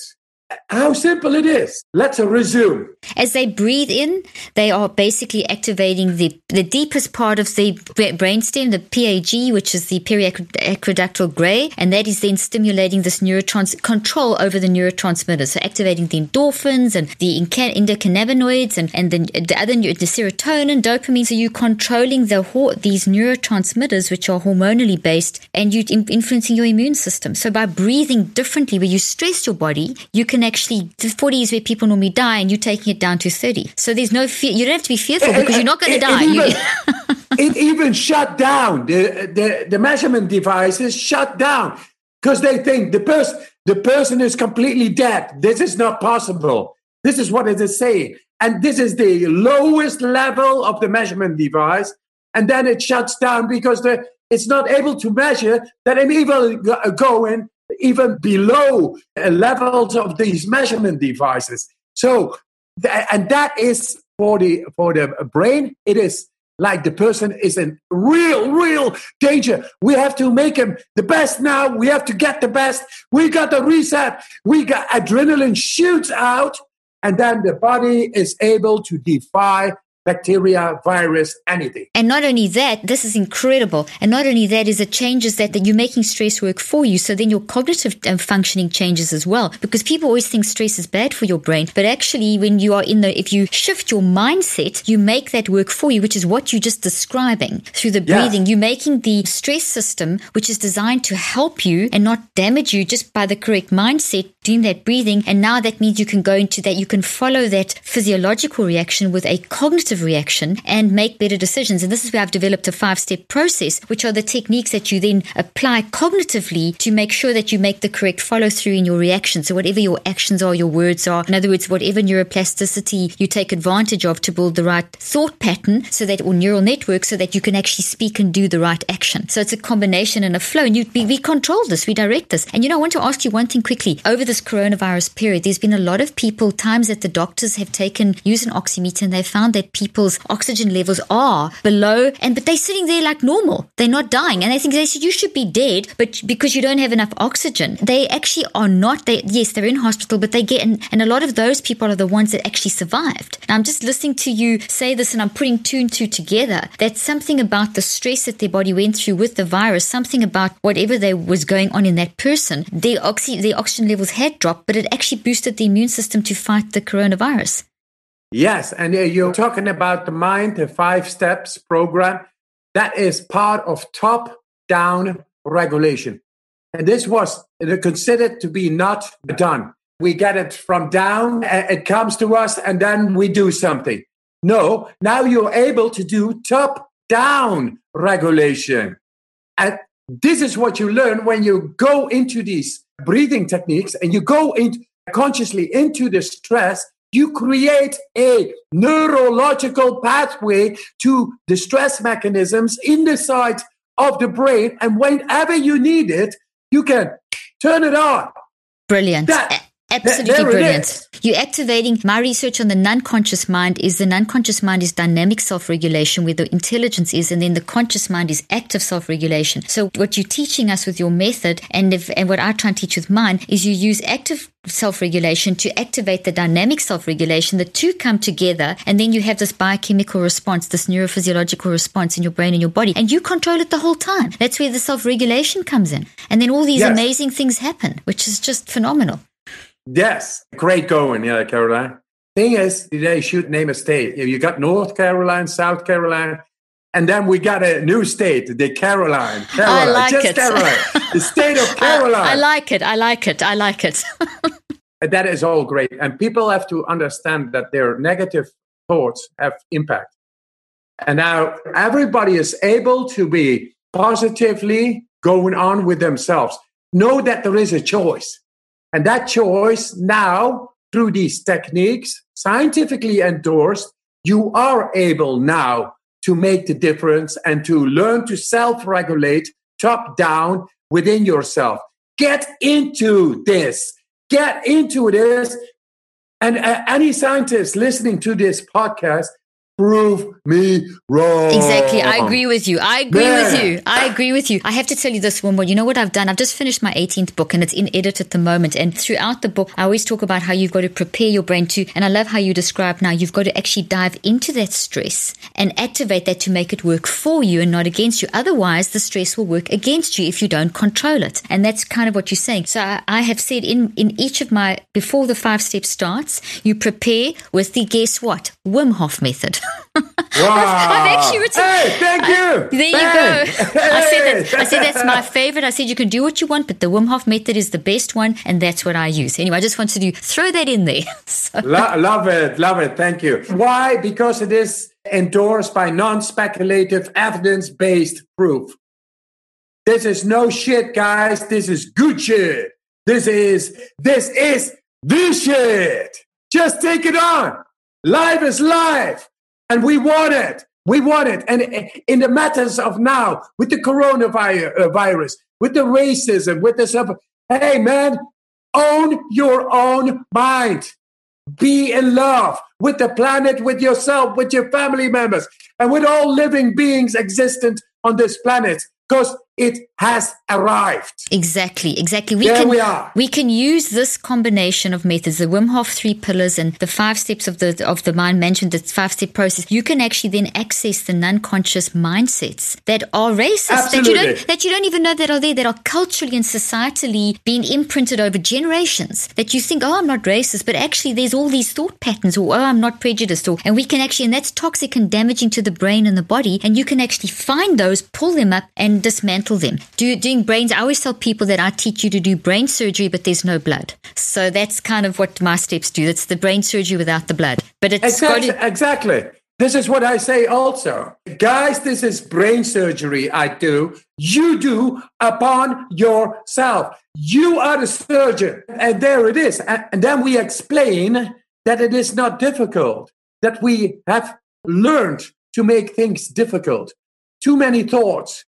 How simple it is. Let's resume. As they breathe in, they are basically activating the, the deepest part of the brainstem, the PAG, which is the periaqueductal gray, and that is then stimulating this neurotrans control over the neurotransmitters. So activating the endorphins and the endocannabinoids and, and the, the other the serotonin, dopamine. So you're controlling the these neurotransmitters, which are hormonally based, and you're influencing your immune system. So by breathing differently, where you stress your body, you can actually, the 40 is where people normally die, and you're taking it down to 30. So there's no fear. You don't have to be fearful because you're not going to die. It even, it even shut down. The, the, the measurement devices shut down because they think the person the person is completely dead. This is not possible. This is what it is saying. And this is the lowest level of the measurement device. And then it shuts down because the, it's not able to measure that I'm even going even below levels of these measurement devices. So, and that is for the for the brain. It is like the person is in real, real danger. We have to make him the best now. We have to get the best. We got the reset. We got adrenaline shoots out, and then the body is able to defy bacteria, virus, anything. And not only that, this is incredible. And not only that is it changes that, that you're making stress work for you. So then your cognitive um, functioning changes as well. Because people always think stress is bad for your brain. But actually, when you are in the, if you shift your mindset, you make that work for you, which is what you're just describing through the breathing. Yeah. You're making the stress system, which is designed to help you and not damage you just by the correct mindset, doing that breathing. And now that means you can go into that, you can follow that physiological reaction with a cognitive reaction and make better decisions. And this is where I've developed a five step process, which are the techniques that you then apply cognitively to make sure that you make the correct follow through in your reaction. So, whatever your actions are, your words are, in other words, whatever neuroplasticity you take advantage of to build the right thought pattern so that, or neural network, so that you can actually speak and do the right action. So, it's a combination and a flow. And you, we, we control this, we direct this. And, you know, I want to ask you one thing quickly. Over this coronavirus period, there's been a lot of people, times that the doctors have taken, use an oximeter, and they've found that people's oxygen levels are below and but they're sitting there like normal. They're not dying. And they think they said you should be dead, but because you don't have enough oxygen. They actually are not they yes, they're in hospital, but they get and, and a lot of those people are the ones that actually survived. Now I'm just listening to you say this and I'm putting two and two together. That something about the stress that their body went through with the virus, something about whatever there was going on in that person, their oxy their oxygen levels dropped, but it actually boosted the immune system to fight the coronavirus. Yes, and uh, you're talking about the Mind, the Five Steps program. That is part of top down regulation. And this was considered to be not done. We get it from down, it comes to us, and then we do something. No, now you're able to do top down regulation. And this is what you learn when you go into these breathing techniques and you go in consciously into the stress you create a neurological pathway to the stress mechanisms in the side of the brain. And whenever you need it, you can turn it on. Brilliant. That, Absolutely brilliant. You're activating my research on the non-conscious mind is the non-conscious mind is dynamic self-regulation where the intelligence is and then the conscious mind is active self-regulation. So what you're teaching us with your method and if, and what I try and teach with mine is you use active self-regulation to activate the dynamic self-regulation. The two come together and then you have this biochemical response, this neurophysiological response in your brain and your body and you control it the whole time. That's where the self-regulation comes in. And then all these yes. amazing things happen, which is just phenomenal. Yes, great going, yeah, Caroline. Thing is, they should name a state. You got North Carolina, South Carolina, and then we got a new state, the Caroline. Caroline I like just it. Caroline, the state of Caroline. I, I like it. I like it. I like it. that is all great, and people have to understand that their negative thoughts have impact. And now everybody is able to be positively going on with themselves. Know that there is a choice. And that choice now, through these techniques, scientifically endorsed, you are able now to make the difference and to learn to self regulate top down within yourself. Get into this. Get into this. And uh, any scientist listening to this podcast, prove me wrong. Exactly. I agree with you. I agree Man. with you. I agree with you. I have to tell you this one more. You know what I've done? I've just finished my 18th book and it's in edit at the moment. And throughout the book, I always talk about how you've got to prepare your brain to, and I love how you describe now, you've got to actually dive into that stress and activate that to make it work for you and not against you. Otherwise, the stress will work against you if you don't control it. And that's kind of what you're saying. So I, I have said in, in each of my, before the five step starts, you prepare with the guess what? Wim Hof method. Wow. I've, actually written. Hey, thank you. there you go. I said that. I said that's my favorite. I said you can do what you want, but the Wim Hof method is the best one, and that's what I use. Anyway, I just wanted to throw that in there. so. Lo- love it, love it. Thank you. Why? Because it is endorsed by non-speculative, evidence-based proof. This is no shit, guys. This is good shit. This is this is this shit. Just take it on. Life is life. And we want it. We want it. And in the matters of now, with the coronavirus, uh, with the racism, with the stuff, hey, man, own your own mind. Be in love with the planet, with yourself, with your family members, and with all living beings existent on this planet because it has arrived. Exactly, exactly. We there can, we are. We can use this combination of methods, the Wim Hof three pillars and the five steps of the of the mind mentioned, the five step process. You can actually then access the non-conscious mindsets that are racist Absolutely. that you don't that you don't even know that are there, that are culturally and societally being imprinted over generations. That you think, oh, I'm not racist, but actually there's all these thought patterns, or oh, I'm not prejudiced, or and we can actually, and that's toxic and damaging to the brain and the body, and you can actually find those, pull them up, and dismantle them. Do, doing brains, I always tell people that I teach you to do brain surgery, but there's no blood. So that's kind of what my steps do. That's the brain surgery without the blood. But it's exactly, to- exactly. This is what I say also. Guys, this is brain surgery I do. You do upon yourself. You are the surgeon. And there it is. And then we explain that it is not difficult, that we have learned to make things difficult. Too many thoughts,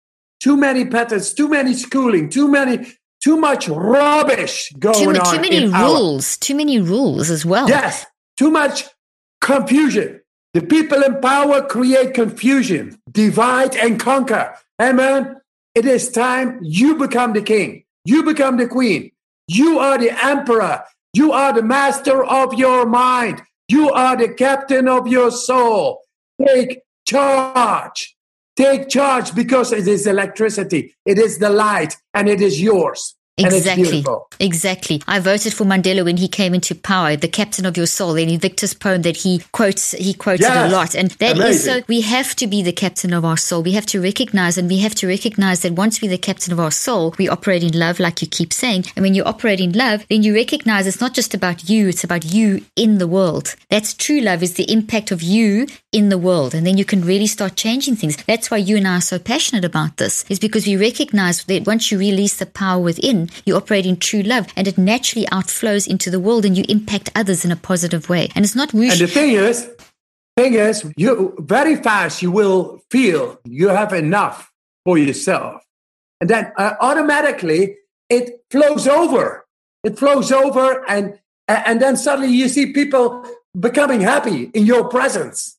too many patterns, too many schooling, too many, too much rubbish going too, on. Too many rules, our, too many rules as well. Yes, too much confusion. The people in power create confusion, divide and conquer. Amen. It is time you become the king. You become the queen. You are the emperor. You are the master of your mind. You are the captain of your soul. Take charge. Take charge because it is electricity, it is the light, and it is yours. Exactly. Exactly. I voted for Mandela when he came into power, the captain of your soul, the Invictus poem that he quotes, he quotes yes. a lot. And that Amazing. is so, we have to be the captain of our soul. We have to recognize, and we have to recognize that once we're the captain of our soul, we operate in love, like you keep saying. And when you operate in love, then you recognize it's not just about you, it's about you in the world. That's true love is the impact of you in the world. And then you can really start changing things. That's why you and I are so passionate about this, is because we recognize that once you release the power within, you operate in true love, and it naturally outflows into the world, and you impact others in a positive way. And it's not whoosh. And the thing is, thing is, you very fast you will feel you have enough for yourself, and then uh, automatically it flows over. It flows over, and and then suddenly you see people becoming happy in your presence.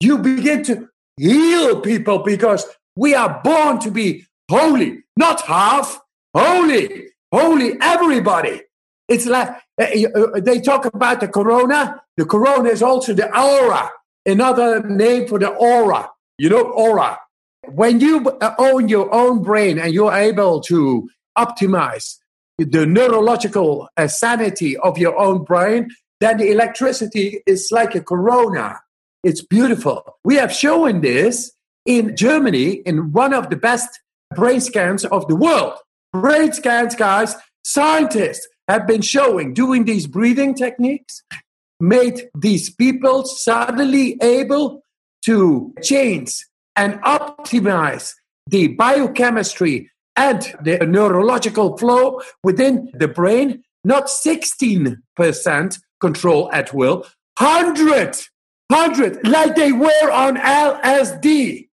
You begin to heal people because we are born to be holy, not half holy, holy, everybody. It's like eh, eh, uh, they talk about the corona. The corona is also the aura, another name for the aura. You know, aura. When you own your own brain and you're able to optimize the neurological sanity of your own brain, then the electricity is like a corona. It's beautiful. We have shown this in Germany in one of the best brain scans of the world. Brain scans, guys, scientists have been showing doing these breathing techniques made these people suddenly able to change and optimize the biochemistry and the neurological flow within the brain, not 16% control at will, 100, 100, like they were on LSD.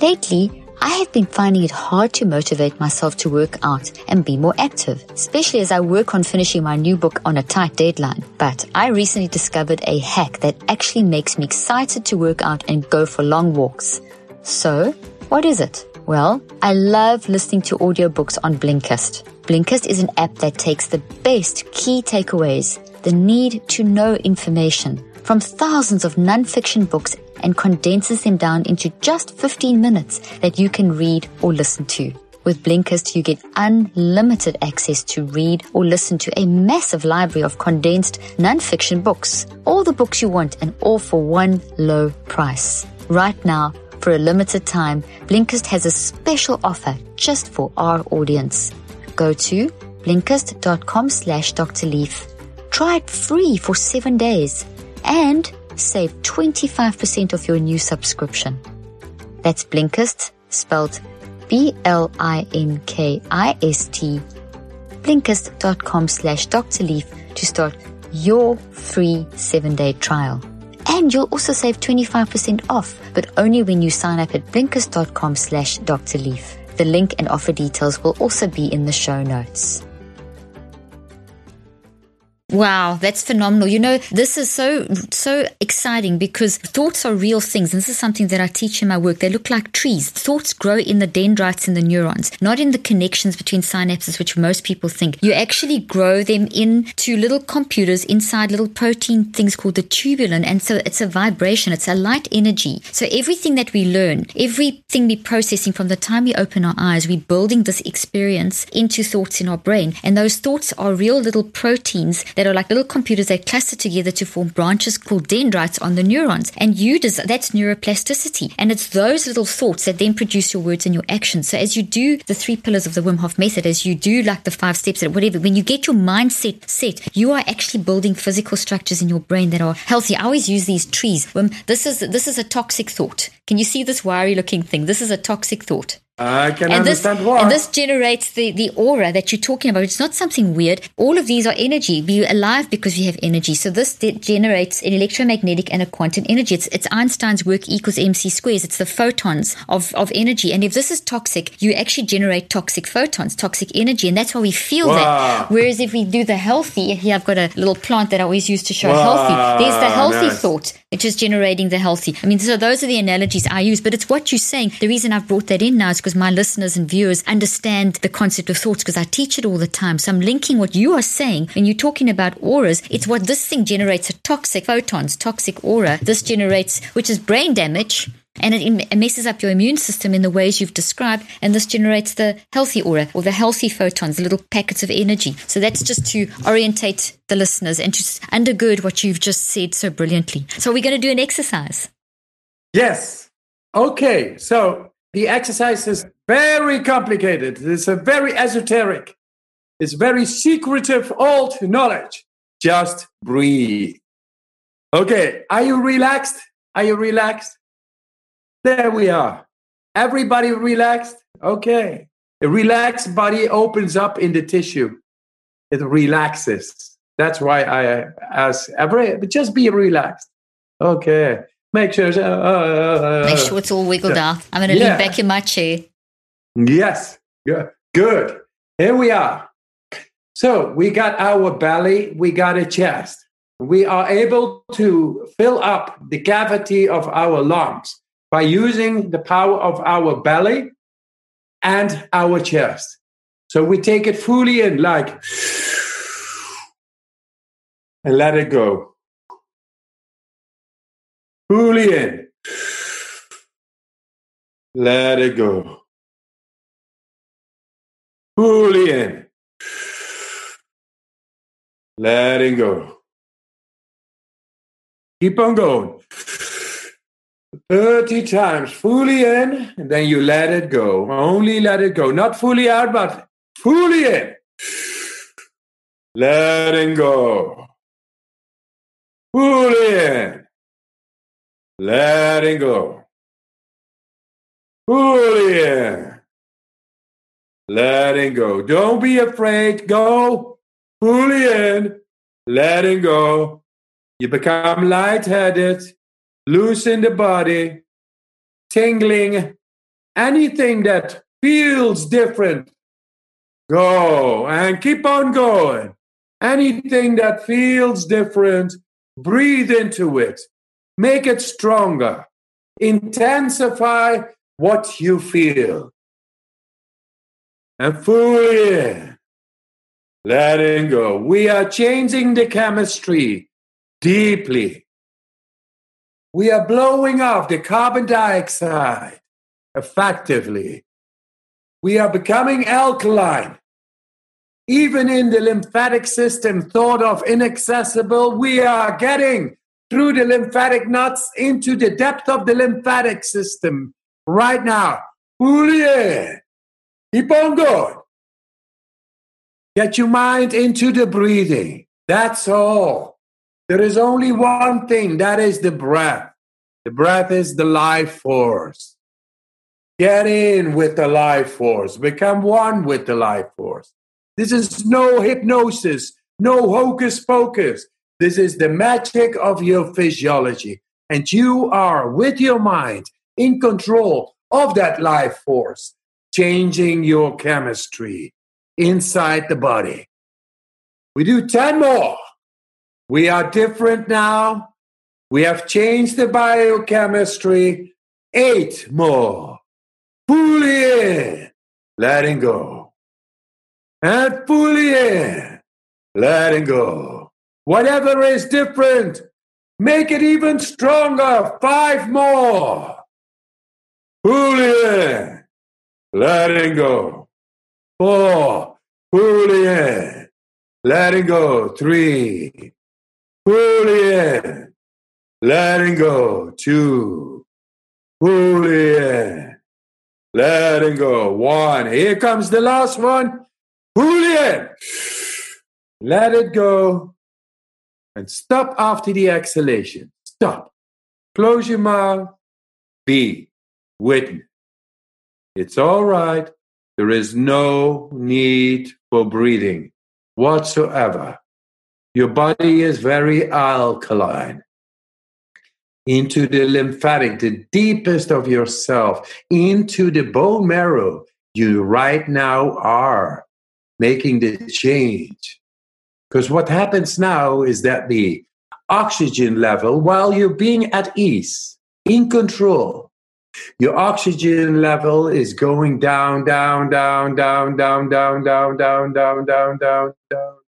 Lately, I have been finding it hard to motivate myself to work out and be more active, especially as I work on finishing my new book on a tight deadline. But I recently discovered a hack that actually makes me excited to work out and go for long walks. So, what is it? Well, I love listening to audiobooks on Blinkist. Blinkist is an app that takes the best key takeaways, the need to know information from thousands of nonfiction books and condenses them down into just 15 minutes that you can read or listen to. With Blinkist, you get unlimited access to read or listen to a massive library of condensed nonfiction books. All the books you want and all for one low price. Right now, for a limited time, Blinkist has a special offer just for our audience. Go to blinkist.com slash Dr. Leaf. Try it free for seven days and save 25% of your new subscription. That's Blinkist, spelled B-L-I-N-K-I-S-T, blinkist.com slash Dr. Leaf to start your free seven-day trial. And you'll also save 25% off, but only when you sign up at blinkist.com slash Dr. Leaf. The link and offer details will also be in the show notes. Wow, that's phenomenal. You know, this is so so exciting because thoughts are real things. And this is something that I teach in my work. They look like trees. Thoughts grow in the dendrites in the neurons, not in the connections between synapses, which most people think. You actually grow them into little computers inside little protein things called the tubulin. And so it's a vibration, it's a light energy. So everything that we learn, everything we're processing from the time we open our eyes, we're building this experience into thoughts in our brain. And those thoughts are real little proteins that that are like little computers that cluster together to form branches called dendrites on the neurons. And you des- that's neuroplasticity. And it's those little thoughts that then produce your words and your actions. So as you do the three pillars of the Wim Hof method, as you do like the five steps or whatever, when you get your mindset set, you are actually building physical structures in your brain that are healthy. I always use these trees. Wim, this is this is a toxic thought. Can you see this wiry looking thing? This is a toxic thought. I can and understand this, why. And this generates the, the aura that you're talking about. It's not something weird. All of these are energy. We're alive because we have energy. So this de- generates an electromagnetic and a quantum energy. It's, it's Einstein's work equals MC squares. It's the photons of, of energy. And if this is toxic, you actually generate toxic photons, toxic energy. And that's why we feel Wow. that. Whereas if we do the healthy, here I've got a little plant that I always use to show Wow, healthy. There's the healthy nice. thought which just generating the healthy. I mean, so those are the analogies I use, but it's what you're saying. The reason I've brought that in now is because my listeners and viewers understand the concept of thoughts because I teach it all the time. So I'm linking what you are saying when you're talking about auras. It's what this thing generates a toxic photons, toxic aura. This generates, which is brain damage. And it messes up your immune system in the ways you've described. And this generates the healthy aura or the healthy photons, the little packets of energy. So that's just to orientate the listeners and to undergird what you've just said so brilliantly. So we're going to do an exercise. Yes. Okay. So the exercise is very complicated. It's a very esoteric. It's very secretive old knowledge. Just breathe. Okay. Are you relaxed? Are you relaxed? There we are. Everybody relaxed? Okay. A relaxed body opens up in the tissue. It relaxes. That's why I ask every, just be relaxed. Okay. Make sure. Uh, uh, Make sure it's all wiggled yeah. out. I'm going to Yeah. lean back in my chair. Yes. Good. Good. Here we are. So we got our belly, we got a chest. We are able to fill up the cavity of our lungs by using the power of our belly and our chest. So we take it fully in, like, and let it go. Fully in. Let it go. Fully in. Letting go. Keep on going. 30 times fully in, and then you let it go. Only let it go. Not fully out, but fully in. Letting go. Fully in. Letting go. Fully in. Letting go. Don't be afraid. Go fully in. Letting go. You become lightheaded. Loosen the body. Tingling. Anything that feels different, go and keep on going. Anything that feels different, breathe into it. Make it stronger. Intensify what you feel. And fully in, letting go. We are changing the chemistry deeply. We are blowing off the carbon dioxide effectively. We are becoming alkaline. Even in the lymphatic system, thought of inaccessible, we are getting through the lymphatic nuts into the depth of the lymphatic system right now. Julie, keep on going. Get your mind into the breathing. That's all. There is only one thing that is the breath. The breath is the life force. Get in with the life force. Become one with the life force. This is no hypnosis, no hocus pocus. This is the magic of your physiology. And you are, with your mind, in control of that life force, changing your chemistry inside the body. We do 10 more. We are different now. We have changed the biochemistry. Eight more. Fully in, letting go. And fully in, letting go. Whatever is different, make it even stronger. Five more. Fully in, letting go. Four. Fully in, letting go. Three. Fully in, letting go. Two. Fully in, letting go. One. Here comes the last one. Fully in, let it go and stop after the exhalation. Stop. Close your mouth. Be witness. It's all right. There is no need for breathing whatsoever. Your body is very alkaline. Into the lymphatic, the deepest of yourself, into the bone marrow, you right now are making the change. Because what happens now is that the oxygen level, while you're being at ease, in control, your oxygen level is going down, down, down, down, down, down, down, down, down, down, down.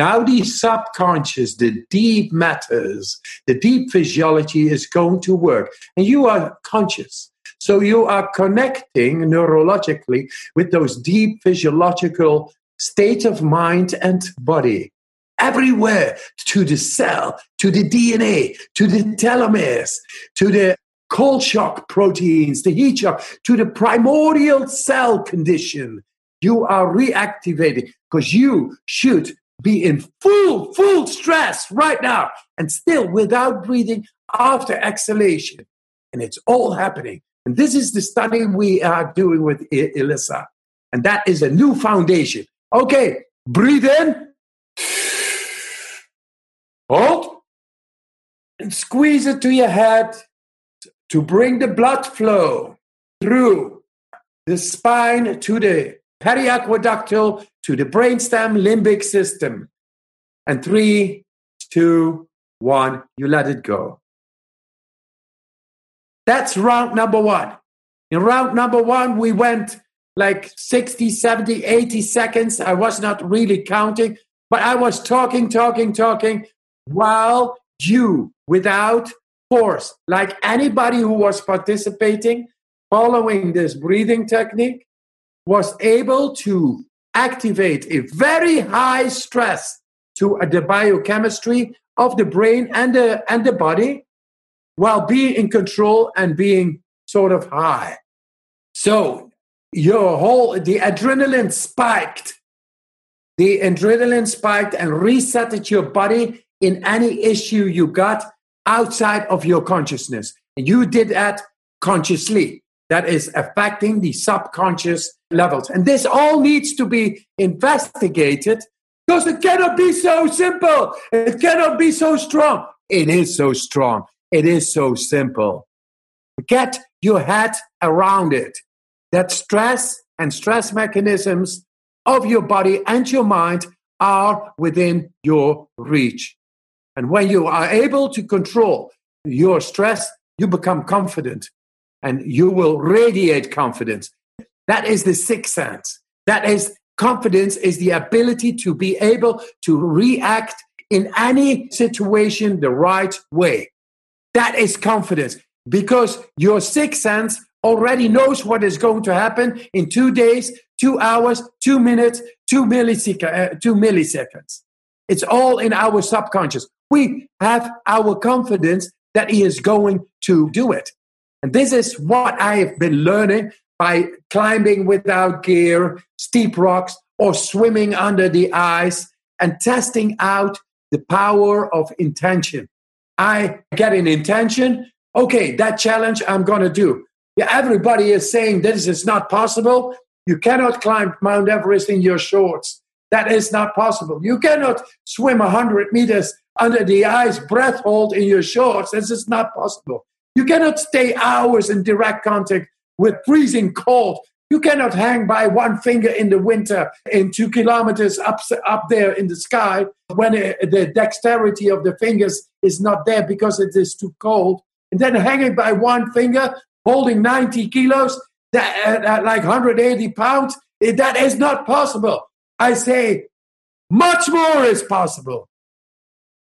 Now the subconscious, the deep matters, the deep physiology is going to work, and you are conscious. So you are connecting neurologically with those deep physiological state of mind and body everywhere to the cell, to the DNA, to the telomeres, to the cold shock proteins, the heat shock, to the primordial cell condition. You are reactivating because you should be in full, full stress right now and still without breathing after exhalation. And it's all happening. And this is the study we are doing with Elissa. And that is a new foundation. Okay, breathe in. Hold. And squeeze it to your head to bring the blood flow through the spine to the periaqueductal to the brainstem limbic system. And three, two, one, you let it go. That's round number one. In round number one, we went like 60, 70, 80 seconds. I was not really counting, but I was talking, talking, talking while you, without force, like anybody who was participating, following this breathing technique, was able to activate a very high stress to the biochemistry of the brain and the, and the body while being in control and being sort of high. So your whole the adrenaline spiked. The adrenaline spiked and resetted your body in any issue you got outside of your consciousness. And you did that consciously that is affecting the subconscious levels. And this all needs to be investigated because it cannot be so simple. It cannot be so strong. It is so strong. It is so simple. Get your head around it. That stress and stress mechanisms of your body and your mind are within your reach. And when you are able to control your stress, you become confident and you will radiate confidence. That is the sixth sense. That is confidence is the ability to be able to react in any situation the right way. That is confidence because your sixth sense already knows what is going to happen in two days, two hours, two minutes, two, millisec- uh, two milliseconds. It's all in our subconscious. We have our confidence that he is going to do it. And this is what I have been learning by climbing without gear, steep rocks, or swimming under the ice and testing out the power of intention. I get an intention. Okay, that challenge I'm going to do. Yeah, everybody is saying this is not possible. You cannot climb Mount Everest in your shorts. That is not possible. You cannot swim 100 meters under the ice, breath hold in your shorts. This is not possible. You cannot stay hours in direct contact with freezing cold. You cannot hang by one finger in the winter in two kilometers up, up there in the sky when it, the dexterity of the fingers is not there because it is too cold. And then hanging by one finger, holding 90 kilos, that, uh, uh like 180 pounds, eh, that is not possible. I say, much more is possible.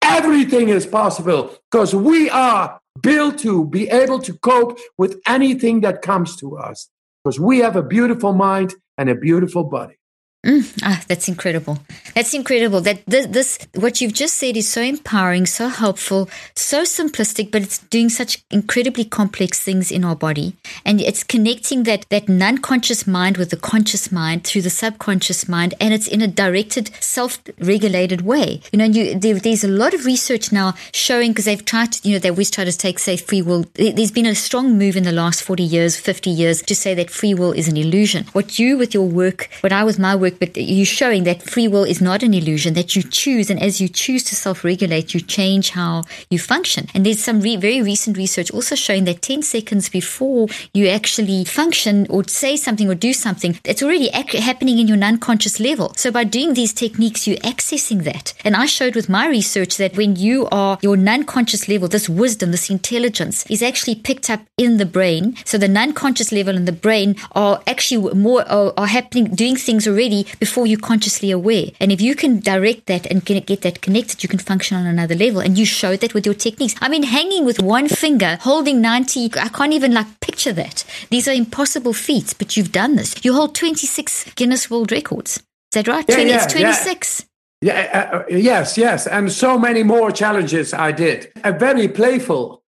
Everything is possible because we are built to be able to cope with anything that comes to us because we have a beautiful mind and a beautiful body. Mm, ah, that's incredible. That's incredible. That this, this, what you've just said is so empowering, so helpful, so simplistic, but it's doing such incredibly complex things in our body, and it's connecting that that non-conscious mind with the conscious mind through the subconscious mind, and it's in a directed, self-regulated way. You know, you, there, there's a lot of research now showing because they've tried, to, you know, they always try to take say free will. There's been a strong move in the last forty years, fifty years to say that free will is an illusion. What you with your work, what I with my work work, but you're showing that free will is not an illusion, that you choose. And as you choose to self regulate, you change how you function. And there's some re- very recent research also showing that 10 seconds before you actually function or say something or do something, it's already ac- happening in your non conscious level. So by doing these techniques, you're accessing that. And I showed with my research that when you are your non conscious level, this wisdom, this intelligence is actually picked up in the brain. So the non conscious level and the brain are actually more are, are happening, doing things already before you're consciously aware. And if you can direct that and get that connected, you can function on another level. And you show that with your techniques. I mean, hanging with one finger, holding 90, I can't even like picture that. These are impossible feats, but you've done this. You hold 26 Guinness World Records. Is that right? Yeah, 20, yeah, it's 26. Yeah. Yeah, uh, uh, yes, yes, and so many more challenges I did. A very playful,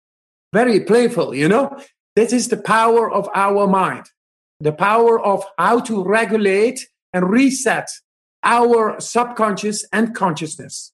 very playful. You know, this is the power of our mind, the power of how to regulate and reset our subconscious and consciousness.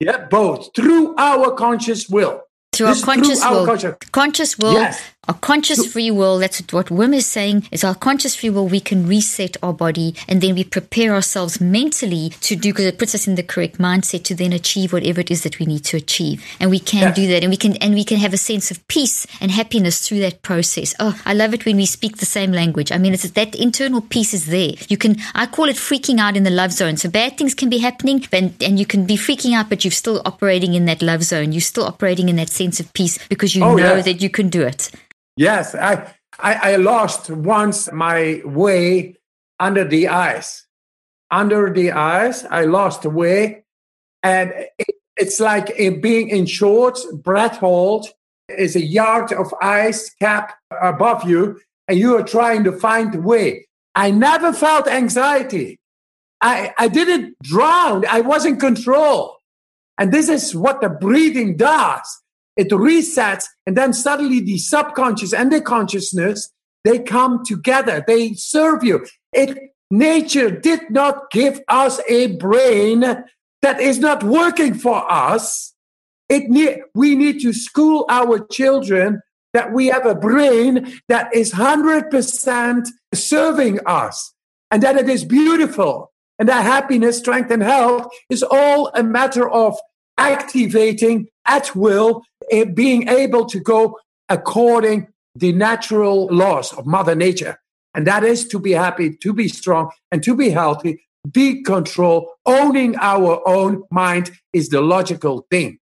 Yeah, both through our conscious will. Through our conscious through will. Our conscious, conscious will yes. Our conscious free will, that's what Wim is saying, is our conscious free will, we can reset our body and then we prepare ourselves mentally to do, because it puts us in the correct mindset to then achieve whatever it is that we need to achieve. And we can yes. do that. And we can, and we can have a sense of peace and happiness through that process. Oh, I love it when we speak the same language. I mean, it's that internal peace is there. You can, I call it freaking out in the love zone. So bad things can be happening and, and you can be freaking out, but you're still operating in that love zone. You're still operating in that sense of peace because you oh, know yes. that you can do it. Yes, I, I, I lost once my way under the ice. Under the ice, I lost way, and it, it's like being in shorts, breath hold is a yard of ice cap above you, and you are trying to find way. I never felt anxiety. I, I didn't drown. I was in control. And this is what the breathing does it resets and then suddenly the subconscious and the consciousness they come together. They serve you. It nature did not give us a brain that is not working for us. It we need to school our children that we have a brain that is 100% serving us and that it is beautiful and that happiness strength and health is all a matter of activating at will, Eh, being able to go according the natural laws of Mother Nature. And that is to be happy, to be strong, and to be healthy, be control. Owning our own mind is the logical thing.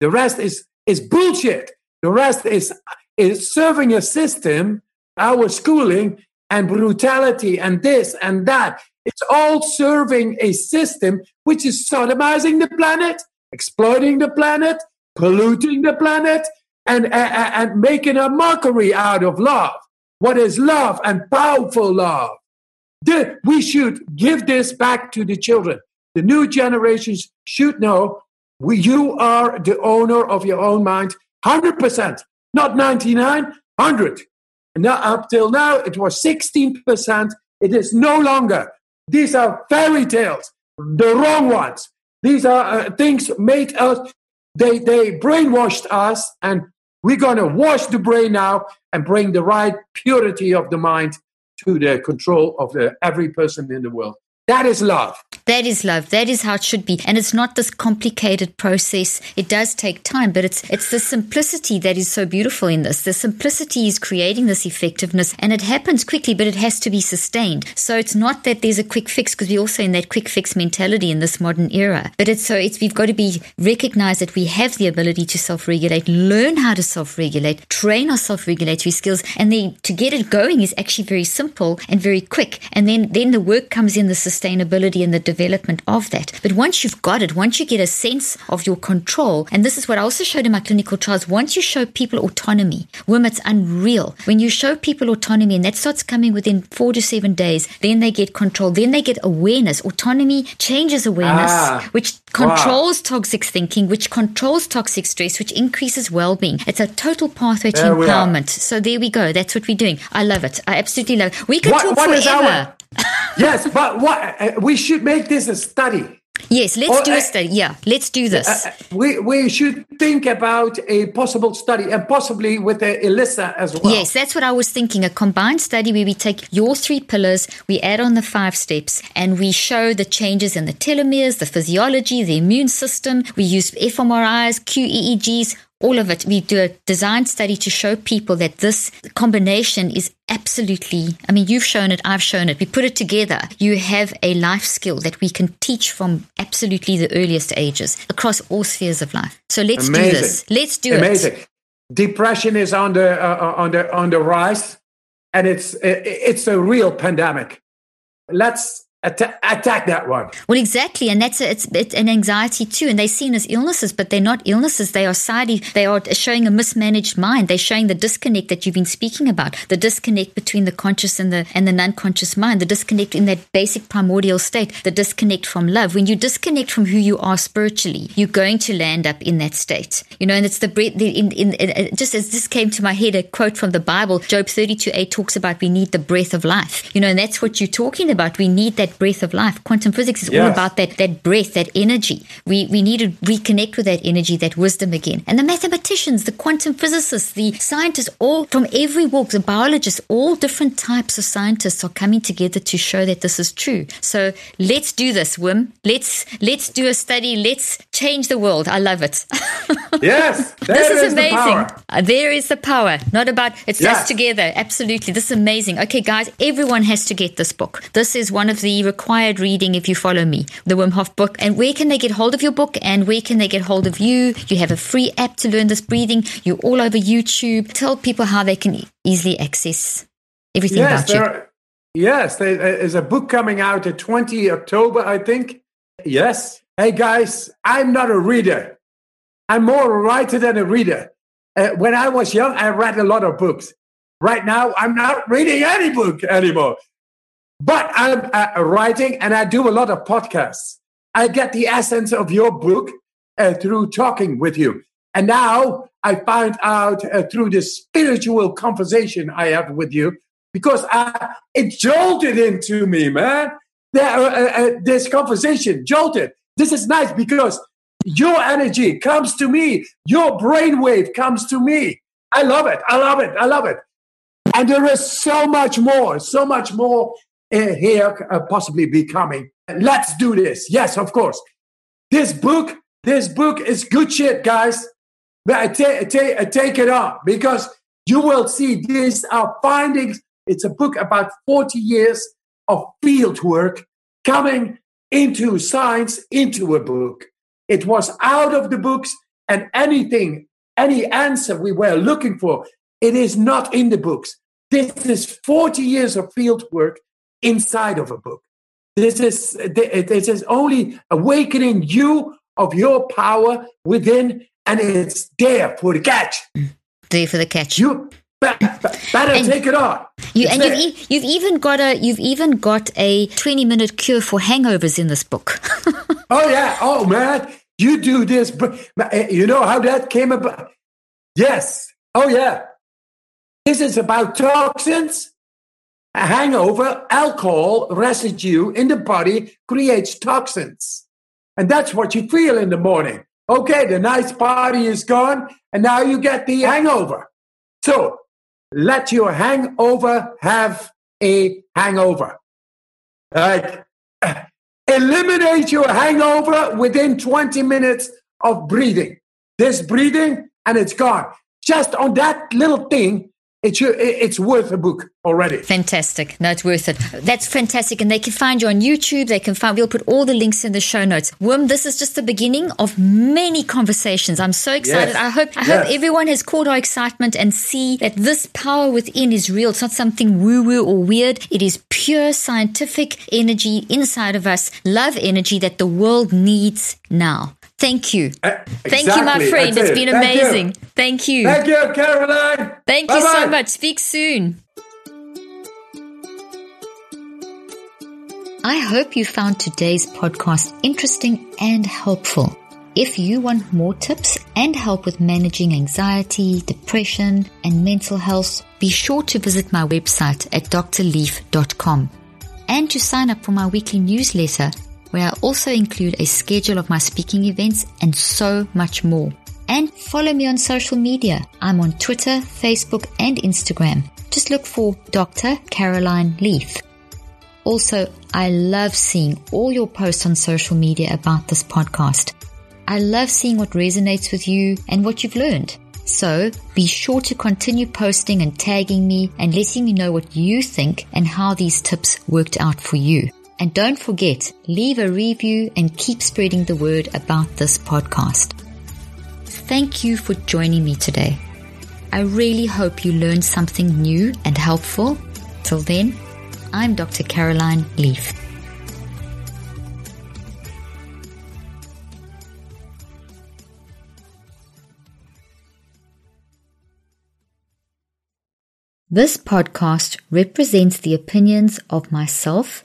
The rest is, is bullshit. The rest is, is serving a system, our schooling, and brutality, and this and that. It's all serving a system which is sodomizing the planet, exploiting the planet, polluting the planet, and, and, and making a mockery out of love. What is love and powerful love? The, we should give this back to the children. The new generations should know we, you are the owner of your own mind 100%, not 99, 100. Now, up till now, it was 16%. It is no longer. These are fairy tales, the wrong ones. These are uh, things made us, they, they brainwashed us, and we're going to wash the brain now and bring the right purity of the mind to the control of the, every person in the world. That is love. That is love. That is how it should be. And it's not this complicated process. It does take time, but it's it's the simplicity that is so beautiful in this. The simplicity is creating this effectiveness and it happens quickly, but it has to be sustained. So it's not that there's a quick fix because we're also in that quick fix mentality in this modern era. But it's so it's we've got to be recognized that we have the ability to self-regulate, learn how to self-regulate, train our self-regulatory skills, and then to get it going is actually very simple and very quick. And then then the work comes in the sustainability and the development of that. But once you've got it, once you get a sense of your control, and this is what I also showed in my clinical trials, once you show people autonomy, Wim, it's unreal. When you show people autonomy and that starts coming within four to seven days, then they get control, then they get awareness. Autonomy changes awareness, ah, which controls wow. toxic thinking, which controls toxic stress, which increases well-being. It's a total pathway to there empowerment. So there we go. That's what we're doing. I love it. I absolutely love it. We could what, talk what forever yes, but what uh, we should make this a study. Yes, let's or, do a uh, study. Yeah, let's do this. Uh, uh, we we should think about a possible study and possibly with uh, Elissa as well. Yes, that's what I was thinking. A combined study where we take your three pillars, we add on the five steps, and we show the changes in the telomeres, the physiology, the immune system. We use fMRIs, QEEGs, all of it. We do a design study to show people that this combination is absolutely, I mean, you've shown it, I've shown it. We put it together. You have a life skill that we can teach from absolutely the earliest ages across all spheres of life. So let's Amazing. do this. Let's do Amazing. it. Amazing. Depression is on the, uh, on the, on the rise and it's, it's a real pandemic. Let's Atta- attack that one. Well, exactly, and that's a, it's, it's an anxiety too, and they're seen as illnesses, but they're not illnesses. They are side. They are showing a mismanaged mind. They're showing the disconnect that you've been speaking about, the disconnect between the conscious and the and the non-conscious mind, the disconnect in that basic primordial state, the disconnect from love. When you disconnect from who you are spiritually, you're going to land up in that state. You know, and it's the. The, in, in, in, uh, just as this came to my head, a quote from the Bible, Job thirty-two eight talks about we need the breath of life. You know, and that's what you're talking about. We need that that breath of life. Quantum physics is yes. all about that, that breath, that energy. We, we need to reconnect with that energy, that wisdom again. And the mathematicians, the quantum physicists, the scientists, all from every walk, the biologists, all different types of scientists are coming together to show that this is true. So let's do this, Wim. Let's let's do a study. Let's change the world. I love it. yes, this is, is amazing. The uh, there is the power. Not about it's yes. us together. Absolutely, this is amazing. Okay, guys, everyone has to get this book. This is one of the required reading if you follow me, the Wim Hof book. And where can they get hold of your book and where can they get hold of you? You have a free app to learn this breathing. You're all over YouTube. Tell people how they can easily access everything yes, about you. Are, yes, there is a book coming out at 20 October, I think. Yes. Hey guys, I'm not a reader. I'm more a writer than a reader. Uh, when I was young, I read a lot of books. Right now, I'm not reading any book anymore. But I'm uh, writing and I do a lot of podcasts. I get the essence of your book uh, through talking with you. And now I find out uh, through the spiritual conversation I have with you because I, it jolted into me, man. Uh, uh, this conversation jolted. This is nice because your energy comes to me, your brainwave comes to me. I love it. I love it. I love it. And there is so much more, so much more uh, here uh, possibly be coming. Let's do this. Yes, of course. This book, this book is good shit, guys. But I take, take, it on because you will see these are findings. It's a book about 40 years of field work coming into science, into a book. It was out of the books, and anything, any answer we were looking for, it is not in the books. This is 40 years of field work inside of a book. This is, this is only awakening you of your power within, and it's there for the catch. There for the catch. You better, better And- take it on. You, and you've, e- you've even got a you've even got a twenty minute cure for hangovers in this book. Oh yeah. Oh man, you do this. eh, You know how that came about? Yes. Oh yeah. This is about toxins. Hangover, alcohol residue in the body creates toxins, and that's what you feel in the morning. Okay, the nice party is gone, and now you get the hangover. So let your hangover have a hangover. Like eliminate your hangover within 20 minutes of breathing. This breathing, and it's gone. Just on that little thing, it's, your- it's worth a book already. Fantastic. No, it's worth it. That's fantastic. And they can find you on YouTube. They can find, we'll put all the links in the show notes. Wim, this is just the beginning of many conversations. I'm so excited. Yes. I hope, I hope everyone has caught our excitement and see that this power within is real. It's not something woo woo or weird. It is pure scientific energy inside of us, love energy that the world needs now. Thank you. Uh, Thank you, my friend. That's It's it. been Thank you. amazing. Thank you. Thank you, Caroline. Thank you so Bye-bye. much. Speak soon. I hope you found today's podcast interesting and helpful. If you want more tips and help with managing anxiety, depression, and mental health, be sure to visit my website at drleaf.com and to sign up for my weekly newsletter where I also include a schedule of my speaking events and so much more. And follow me on social media. I'm on Twitter, Facebook, and Instagram. Just look for Dr. Caroline Leaf. Also, I love seeing all your posts on social media about this podcast. I love seeing what resonates with you and what you've learned. So be sure to continue posting and tagging me and letting me know what you think and how these tips worked out for you. And don't forget, leave a review and keep spreading the word about this podcast. Thank you for joining me today. I really hope you learned something new and helpful. Till then, I'm Dr. Caroline Leaf. This podcast represents the opinions of myself